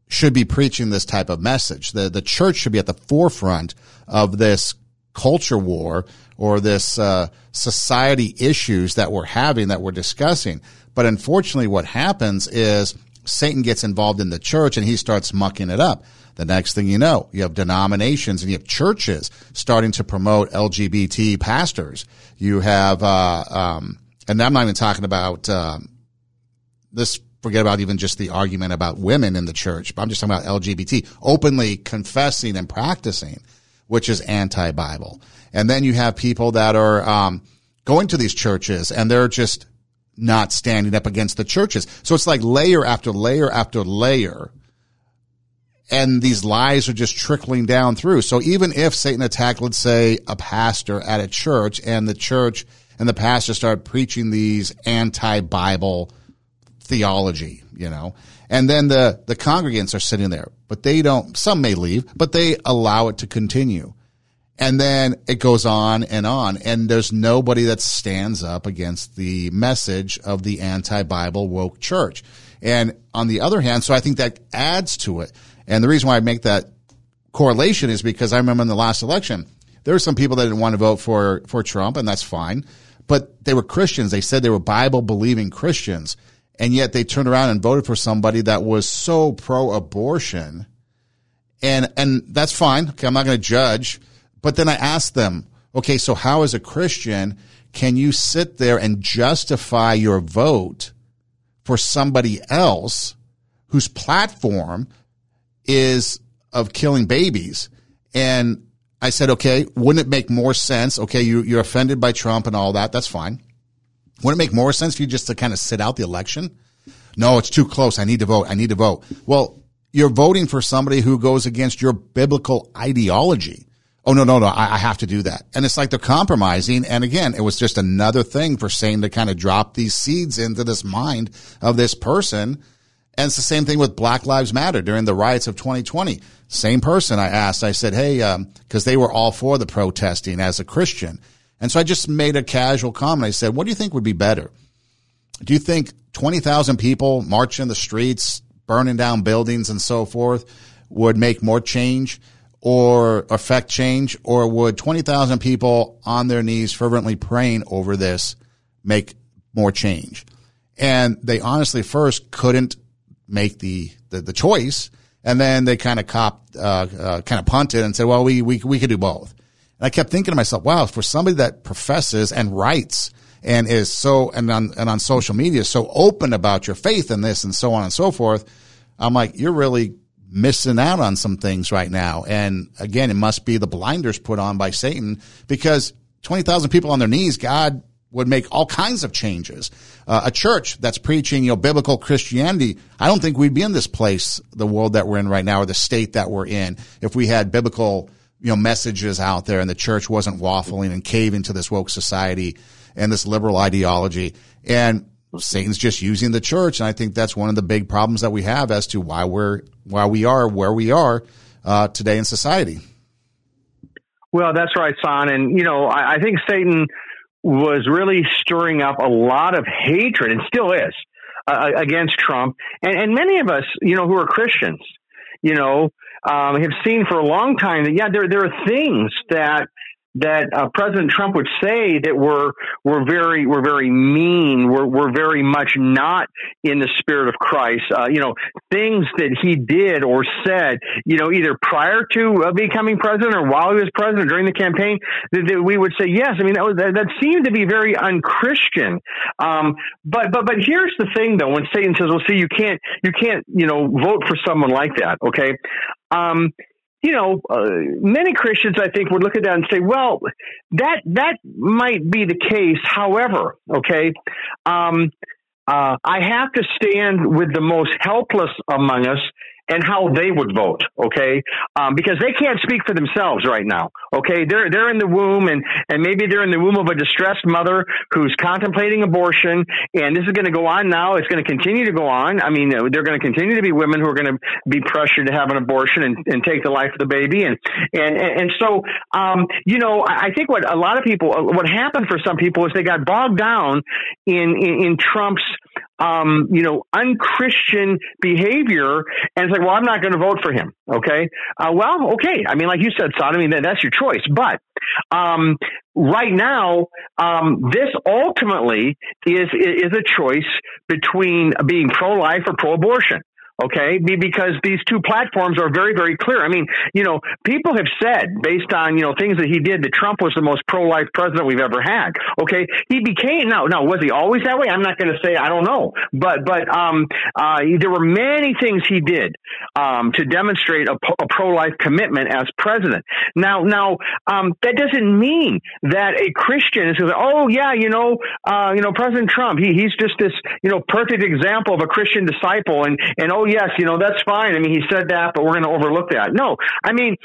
should be preaching this type of message. The, the church should be at the forefront of this culture war or this uh, society issues that we're having that we're discussing. But unfortunately, what happens is Satan gets involved in the church and he starts mucking it up. The next thing you know, you have denominations and you have churches starting to promote LGBT pastors. You have uh, um, and I'm not even talking about um, this. Forget about even just the argument about women in the church. But I'm just talking about LGBT openly confessing and practicing, which is anti-Bible. And then you have people that are um, going to these churches and they're just not standing up against the churches. So it's like layer after layer after layer. And these lies are just trickling down through. So even if Satan attacked, let's say, a pastor at a church and the church and the pastor start preaching these anti-Bible theology, you know, and then the, the congregants are sitting there, but they don't, some may leave, but they allow it to continue. And then it goes on and on. And there's nobody that stands up against the message of the anti-Bible woke church. And on the other hand, so I think that adds to it. And the reason why I make that correlation is because I remember in the last election, there were some people that didn't want to vote for, for Trump, and that's fine but they were Christians. They said they were Bible believing Christians. And yet they turned around and voted for somebody that was so pro abortion. And, and that's fine. Okay. I'm not going to judge. But then I asked them, okay, so how as a Christian can you sit there and justify your vote for somebody else whose platform is of killing babies? And I said, okay, wouldn't it make more sense? Okay, you, you're offended by Trump and all that. That's fine. Wouldn't it make more sense for you just to kind of sit out the election? No, it's too close. I need to vote. I need to vote. Well, you're voting for somebody who goes against your biblical ideology. Oh, no, no, no. I, I have to do that. And it's like they're compromising. And again, it was just another thing for Satan to kind of drop these seeds into this mind of this person. And it's the same thing with Black Lives Matter during the riots of 2020. Same person I asked, I said, Hey, um, cause they were all for the protesting as a Christian. And so I just made a casual comment. I said, what do you think would be better? Do you think 20,000 people marching the streets, burning down buildings and so forth would make more change or affect change? Or would 20,000 people on their knees fervently praying over this make more change? And they honestly first couldn't make the, the, the choice. And then they kind of copped, uh, uh, kind of punted and said, well, we, we, we could do both. And I kept thinking to myself, wow, for somebody that professes and writes and is so, and on, and on social media, so open about your faith in this and so on and so forth, I'm like, you're really missing out on some things right now. And again, it must be the blinders put on by Satan because 20,000 people on their knees, God would make all kinds of changes. Uh, a church that's preaching, you know, biblical Christianity, I don't think we'd be in this place, the world that we're in right now, or the state that we're in, if we had biblical you know, messages out there and the church wasn't waffling and caving to this woke society and this liberal ideology. And Satan's just using the church. And I think that's one of the big problems that we have as to why we're, why we are where we are, uh, today in society. Well, that's right, Son. And, you know, I, I think Satan was really stirring up a lot of hatred and still is uh, against Trump. And, and many of us, you know, who are Christians, you know, um, have seen for a long time that yeah, there there are things that that uh, President Trump would say that we're we're very were very mean, We're we're very much not in the spirit of Christ. Uh, you know, things that he did or said, you know, either prior to uh, becoming president or while he was president during the campaign, that, that we would say yes. I mean, that, was, that, that seemed to be very unchristian. Um, but but but here's the thing, though, when Satan says, "Well, see, you can't you can't you know vote for someone like that," okay. Um, you know, uh, many Christians, I think, would look at that and say, well, that, that might be the case. However, okay, um, uh, I have to stand with the most helpless among us and how they would vote, okay? Um, because they can't speak for themselves right now, okay? They're they're in the womb, and and maybe they're in the womb of a distressed mother who's contemplating abortion, and this is going to go on now. It's going to continue to go on. I mean, they're going to continue to be women who are going to be pressured to have an abortion and, and take the life of the baby, and and and, so um, you know, I think what a lot of people, what happened for some people is they got bogged down in, in, in Trump's um, you know, unchristian behavior, and it's like, well, I'm not going to vote for him. Okay, uh, well, okay. I mean, like you said. I mean, that's your choice. But um, right now, um, this ultimately is is a choice between being pro-life or pro-abortion okay? Because these two platforms are very, very clear. I mean, you know, people have said, based on, you know, things that he did, that Trump was the most pro-life president we've ever had, okay? He became, now, now, was he always that way? I'm not going to say, I don't know. But, but, um, uh, there were many things he did, um, to demonstrate a, a pro-life commitment as president. Now, now, um, that doesn't mean that a Christian is going oh, yeah, you know, uh, you know, President Trump, he, he's just this, you know, perfect example of a Christian disciple and, and, oh, yes, you know, that's fine. I mean, he said that, but we're going to overlook that. No, I mean,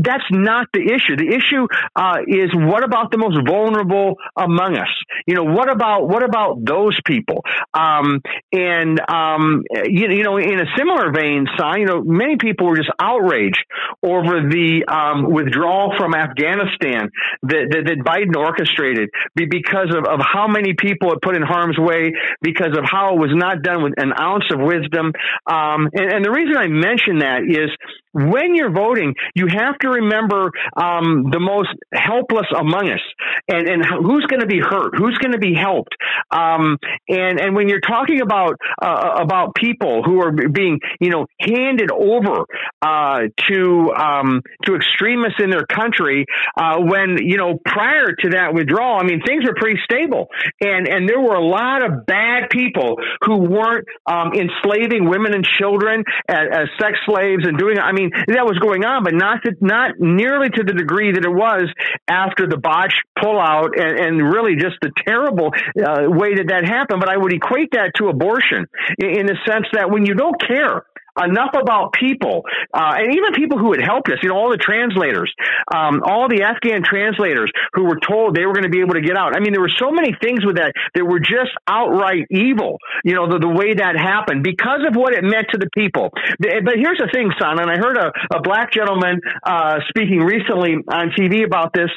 that's not the issue. The issue uh, is what about the most vulnerable among us? You know, what about what about those people? Um, and um, you, you, know, in a similar vein, Si, you know, many people were just outraged over the um, withdrawal from Afghanistan that, that, that Biden orchestrated because of, of how many people it put in harm's way, because of how it was not done with an ounce of wisdom. Um, and, and the reason I mention that is when you're voting, you have to remember um, the most helpless among us, and and who's going to be hurt, who's going to be helped, um, and and when you're talking about uh, about people who are being you know handed over uh, to um, to extremists in their country, uh, when you know prior to that withdrawal, I mean things were pretty stable, and and there were a lot of bad people who weren't um, enslaving women and children as, as sex slaves and doing. I mean, that was going on, but not to, not nearly to the degree that it was after the botch pullout and, and really just the terrible uh, way that that happened. But I would equate that to abortion in, in the sense that when you don't care enough about people, uh, and even people who had helped us, you know, all the translators, um, all the Afghan translators who were told they were going to be able to get out. I mean, there were so many things with that that were just outright evil, you know, the, the way that happened because of what it meant to the people. But here's the thing, son, and I heard a, a black gentleman uh, speaking recently on TV about this,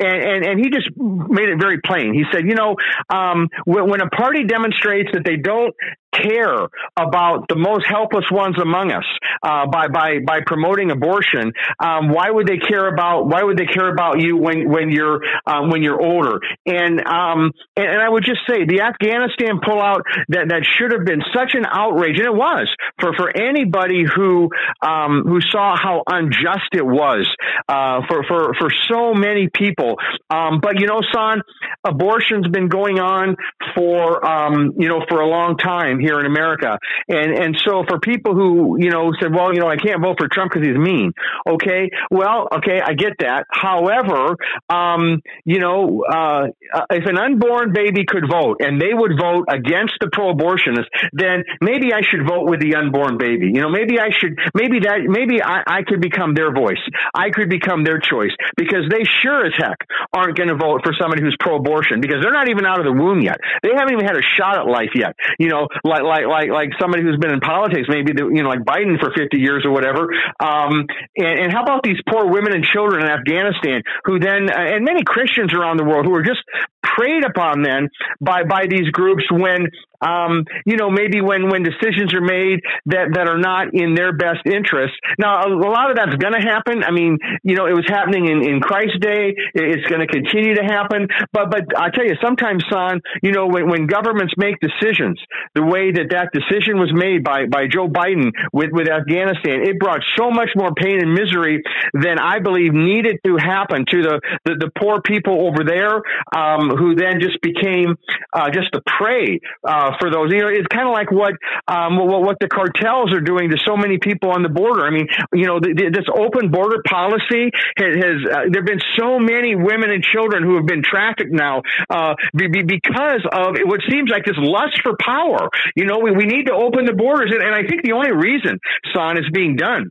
and, and, and he just made it very plain. He said, you know, um, when, when a party demonstrates that they don't care about the most helpless ones among us uh, by by by promoting abortion, um, why would they care about why would they care about you when when you're um, when you're older? And, um, and and I would just say the Afghanistan pullout that that should have been such an outrage, and it was for for anybody who um, who saw how unjust it was uh, for for for so many people people. Um, but you know, son, abortion's been going on for um, you know for a long time here in America, and and so for people who you know said, well, you know, I can't vote for Trump because he's mean. Okay, well, okay, I get that. However, um, you know, uh, if an unborn baby could vote and they would vote against the pro-abortionists, then maybe I should vote with the unborn baby. You know, maybe I should, maybe that, maybe I, I could become their voice. I could become their choice because they sure as heck aren't going to vote for somebody who's pro-abortion because they're not even out of the womb yet. They haven't even had a shot at life yet. You know, like like like like somebody who's been in politics, maybe the, you know, like Biden for 50 years or whatever. Um, and, and how about these poor women and children in Afghanistan who then, and many Christians around the world who are just preyed upon then by by these groups when um, you know, maybe when, when decisions are made that, that are not in their best interest. Now, a, a lot of that's going to happen. I mean, you know, it was happening in, in Christ's day. It's going to continue to happen. But, but I tell you, sometimes, son, you know, when, when governments make decisions, the way that that decision was made by, by Joe Biden with, with Afghanistan, it brought so much more pain and misery than I believe needed to happen to the, the, the poor people over there, um, who then just became, uh, just the prey, uh, for those. You know, it's kind of like what, um, what what the cartels are doing to so many people on the border. I mean, you know, the, the, this open border policy has, has uh, there've been so many women and children who have been trafficked now uh, be, be because of what seems like this lust for power. You know, we, we need to open the borders, and, and I think the only reason, Son, is being done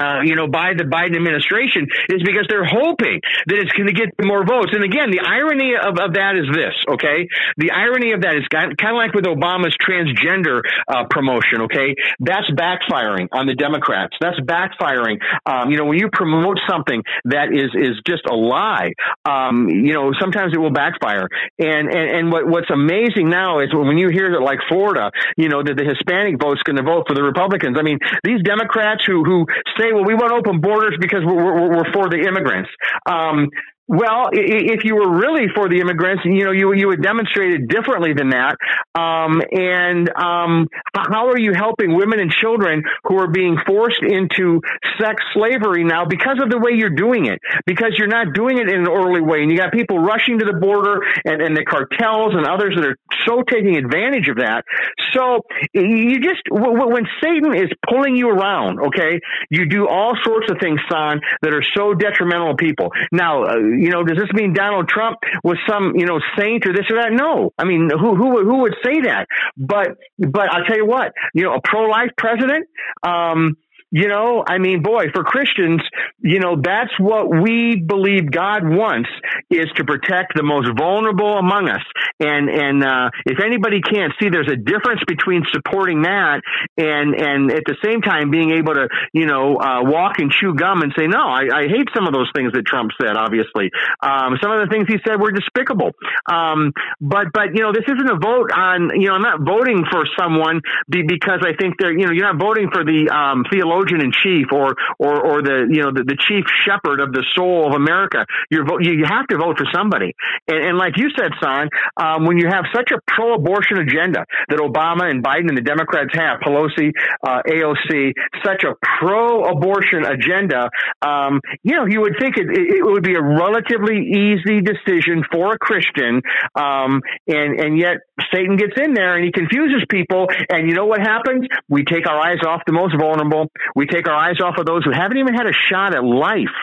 uh, you know, by the Biden administration is because they're hoping that it's going to get more votes. And again, the irony of, of that is this, okay? The irony of that is kind of like with Obama's transgender uh, promotion, okay? That's backfiring on the Democrats. That's backfiring. Um, you know, when you promote something that is is just a lie, um, you know, sometimes it will backfire. And and, and what, what's amazing now is when you hear that, like Florida, you know, that the Hispanic vote's going to vote for the Republicans. I mean, these Democrats who who say, well, we want open borders because we're, we're, we're for the immigrants. Um, well, if you were really for the immigrants, you know, you you would demonstrate it differently than that. Um, and um, how are you helping women and children who are being forced into sex slavery now because of the way you're doing it? Because you're not doing it in an orderly way, and you got people rushing to the border, and, and the cartels and others that are so taking advantage of that. So you just when Satan is pulling you around, okay, you do all sorts of things, son, that are so detrimental to people. Now. Uh, you know, does this mean Donald Trump was some, you know, saint or this or that? No. I mean, who, who, who would say that? But, but I'll tell you what, you know, a pro-life president, um, you know, I mean, boy, for Christians, you know, that's what we believe God wants is to protect the most vulnerable among us. And, and, uh, if anybody can't see there's a difference between supporting that and, and at the same time being able to, you know, uh, walk and chew gum and say, no, I, I hate some of those things that Trump said, obviously. Um, some of the things he said were despicable. Um, but, but, you know, this isn't a vote on, you know, I'm not voting for someone because I think they're, you know, you're not voting for the, um, theologian in chief or or or the you know the, the chief shepherd of the soul of America. You're you, you have to vote for somebody. And, and like you said, Son, um, when you have such a pro-abortion agenda that Obama and Biden and the Democrats have, Pelosi, uh, AOC, such a pro-abortion agenda, um, you know, you would think it, it, would be a relatively easy decision for a Christian, um, and and yet Satan gets in there and he confuses people. And you know what happens? We take our eyes off the most vulnerable. We take our eyes off of those who haven't even had a shot at life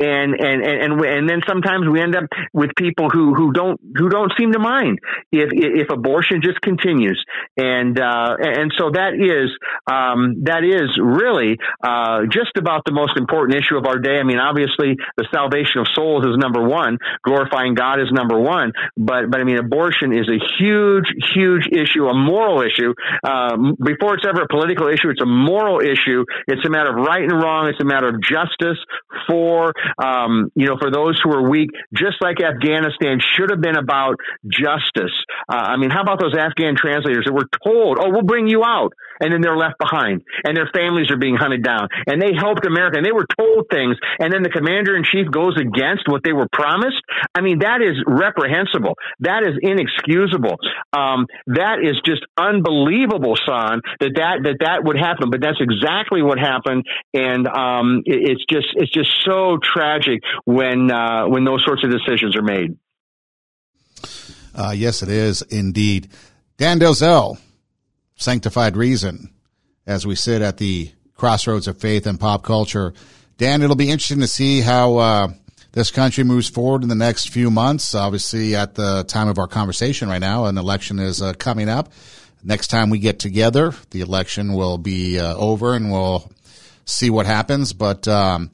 and and and and then sometimes we end up with people who who don't who don't seem to mind if if abortion just continues and uh, and so that is um, that is really uh, just about the most important issue of our day. I mean, obviously the salvation of souls is number one, glorifying God is number one, but but I mean, abortion is a huge huge issue, a moral issue. Um, before it's ever a political issue, it's a moral issue. It's a matter of right and wrong. It's a matter of justice for um, you know, for those who are weak, just like Afghanistan should have been about justice. Uh, I mean, how about those Afghan translators that were told, "Oh, we'll bring you out," and then they're left behind, and their families are being hunted down, and they helped America, and they were told things, and then the commander in chief goes against what they were promised. I mean, that is reprehensible. That is inexcusable. Um, that is just unbelievable, son. That that that that would happen, but that's exactly what happened, and um, it, it's just it's just so tragic when uh, when those sorts of decisions are made. Uh, yes, it is indeed. Dan Delzell, Sanctified Reason, as we sit at the crossroads of faith and pop culture. Dan, it'll be interesting to see how uh, this country moves forward in the next few months. Obviously, at the time of our conversation right now, an election is uh, coming up. Next time we get together, the election will be uh, over and we'll see what happens. But um,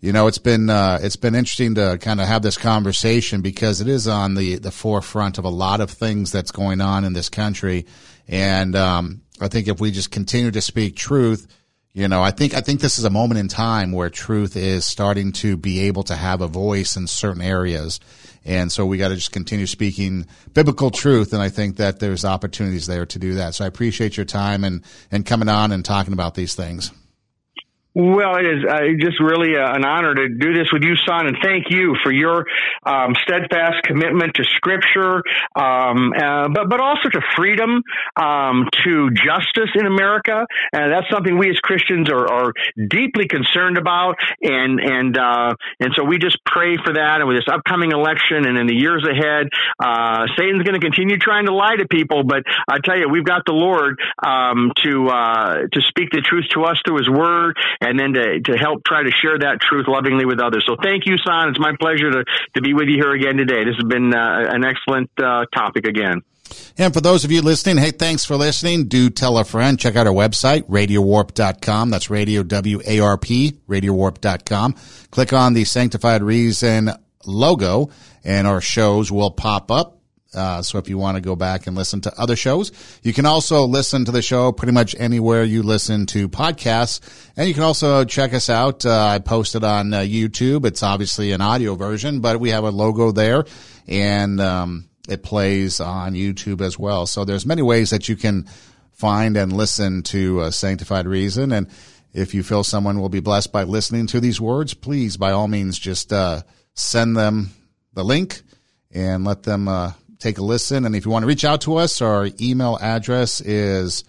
you know, it's been uh, it's been interesting to kind of have this conversation because it is on the the forefront of a lot of things that's going on in this country, and um, I think if we just continue to speak truth, you know, I think I think this is a moment in time where truth is starting to be able to have a voice in certain areas, and so we got to just continue speaking biblical truth, and I think that there's opportunities there to do that. So I appreciate your time and and coming on and talking about these things. Well, it is uh, just really uh, an honor to do this with you, Son, and thank you for your um, steadfast commitment to Scripture, um, uh, but but also to freedom, um, to justice in America, and that's something we as Christians are, are deeply concerned about, and and uh, and so we just pray for that, and with this upcoming election, and in the years ahead, uh, Satan's going to continue trying to lie to people, but I tell you, we've got the Lord um, to uh, to speak the truth to us through His Word and then to, to help try to share that truth lovingly with others. So thank you, Son. It's my pleasure to, to be with you here again today. This has been uh, an excellent uh, topic again. And for those of you listening, hey, thanks for listening. Do tell a friend. Check out our website, radiowarp.com. That's radio W-A-R-P, radiowarp.com. Click on the Sanctified Reason logo and our shows will pop up. Uh, so if you want to go back and listen to other shows, you can also listen to the show pretty much anywhere you listen to podcasts. And you can also check us out. Uh, I posted on uh, YouTube. It's obviously an audio version, but we have a logo there and, um, it plays on YouTube as well. So there's many ways that you can find and listen to Sanctified Reason. And if you feel someone will be blessed by listening to these words, please, by all means, just, uh, send them the link and let them, uh, take a listen. And if you want to reach out to us, our email address is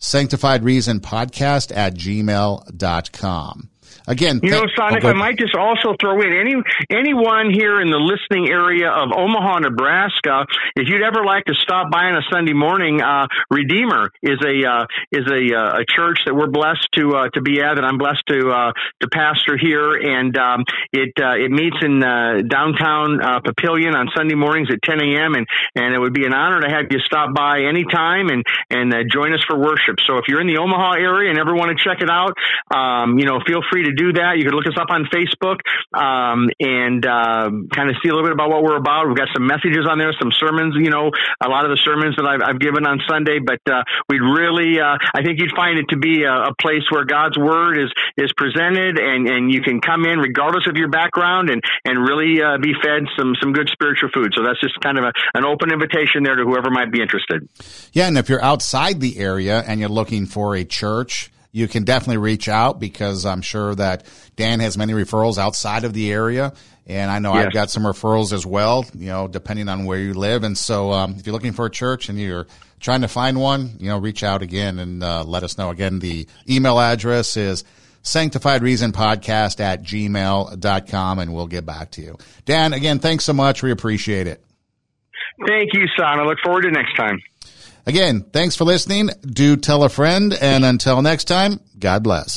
sanctifiedreasonpodcast reason podcast at gmail.com. Again, you know, Sonic, I might just also throw in any anyone here in the listening area of Omaha, Nebraska. If you'd ever like to stop by on a Sunday morning, uh, Redeemer is a uh, is a uh, a church that we're blessed to uh, to be at, and I'm blessed to uh, to pastor here. And um, it uh, it meets in downtown Papillion on Sunday mornings at 10 a.m. and and it would be an honor to have you stop by anytime and and join us for worship. So if you're in the Omaha area and ever want to check it out, um, you know, feel free to do that. You can look us up on Facebook um, and uh, kind of see a little bit about what we're about. We've got some messages on there, some sermons. You know, a lot of the sermons that I've, I've given on Sunday. But uh, we'd really, uh, I think you'd find it to be a, a, place where God's word is is presented, and and you can come in regardless of your background and and really uh, be fed some some good spiritual food. So that's just kind of a, an open invitation there to whoever might be interested. Yeah, and if you're outside the area and you're looking for a church you can definitely reach out because I'm sure that Dan has many referrals outside of the area. And I know yes. I've got some referrals as well, you know, depending on where you live. And so, um, if you're looking for a church and you're trying to find one, you know, reach out again and uh, let us know. Again, the email address is sanctified reason podcast at gmail.com and we'll get back to you. Dan, again, thanks so much. We appreciate it. Thank you, Son. I look forward to next time. Again, thanks for listening. Do tell a friend. And until next time, God bless.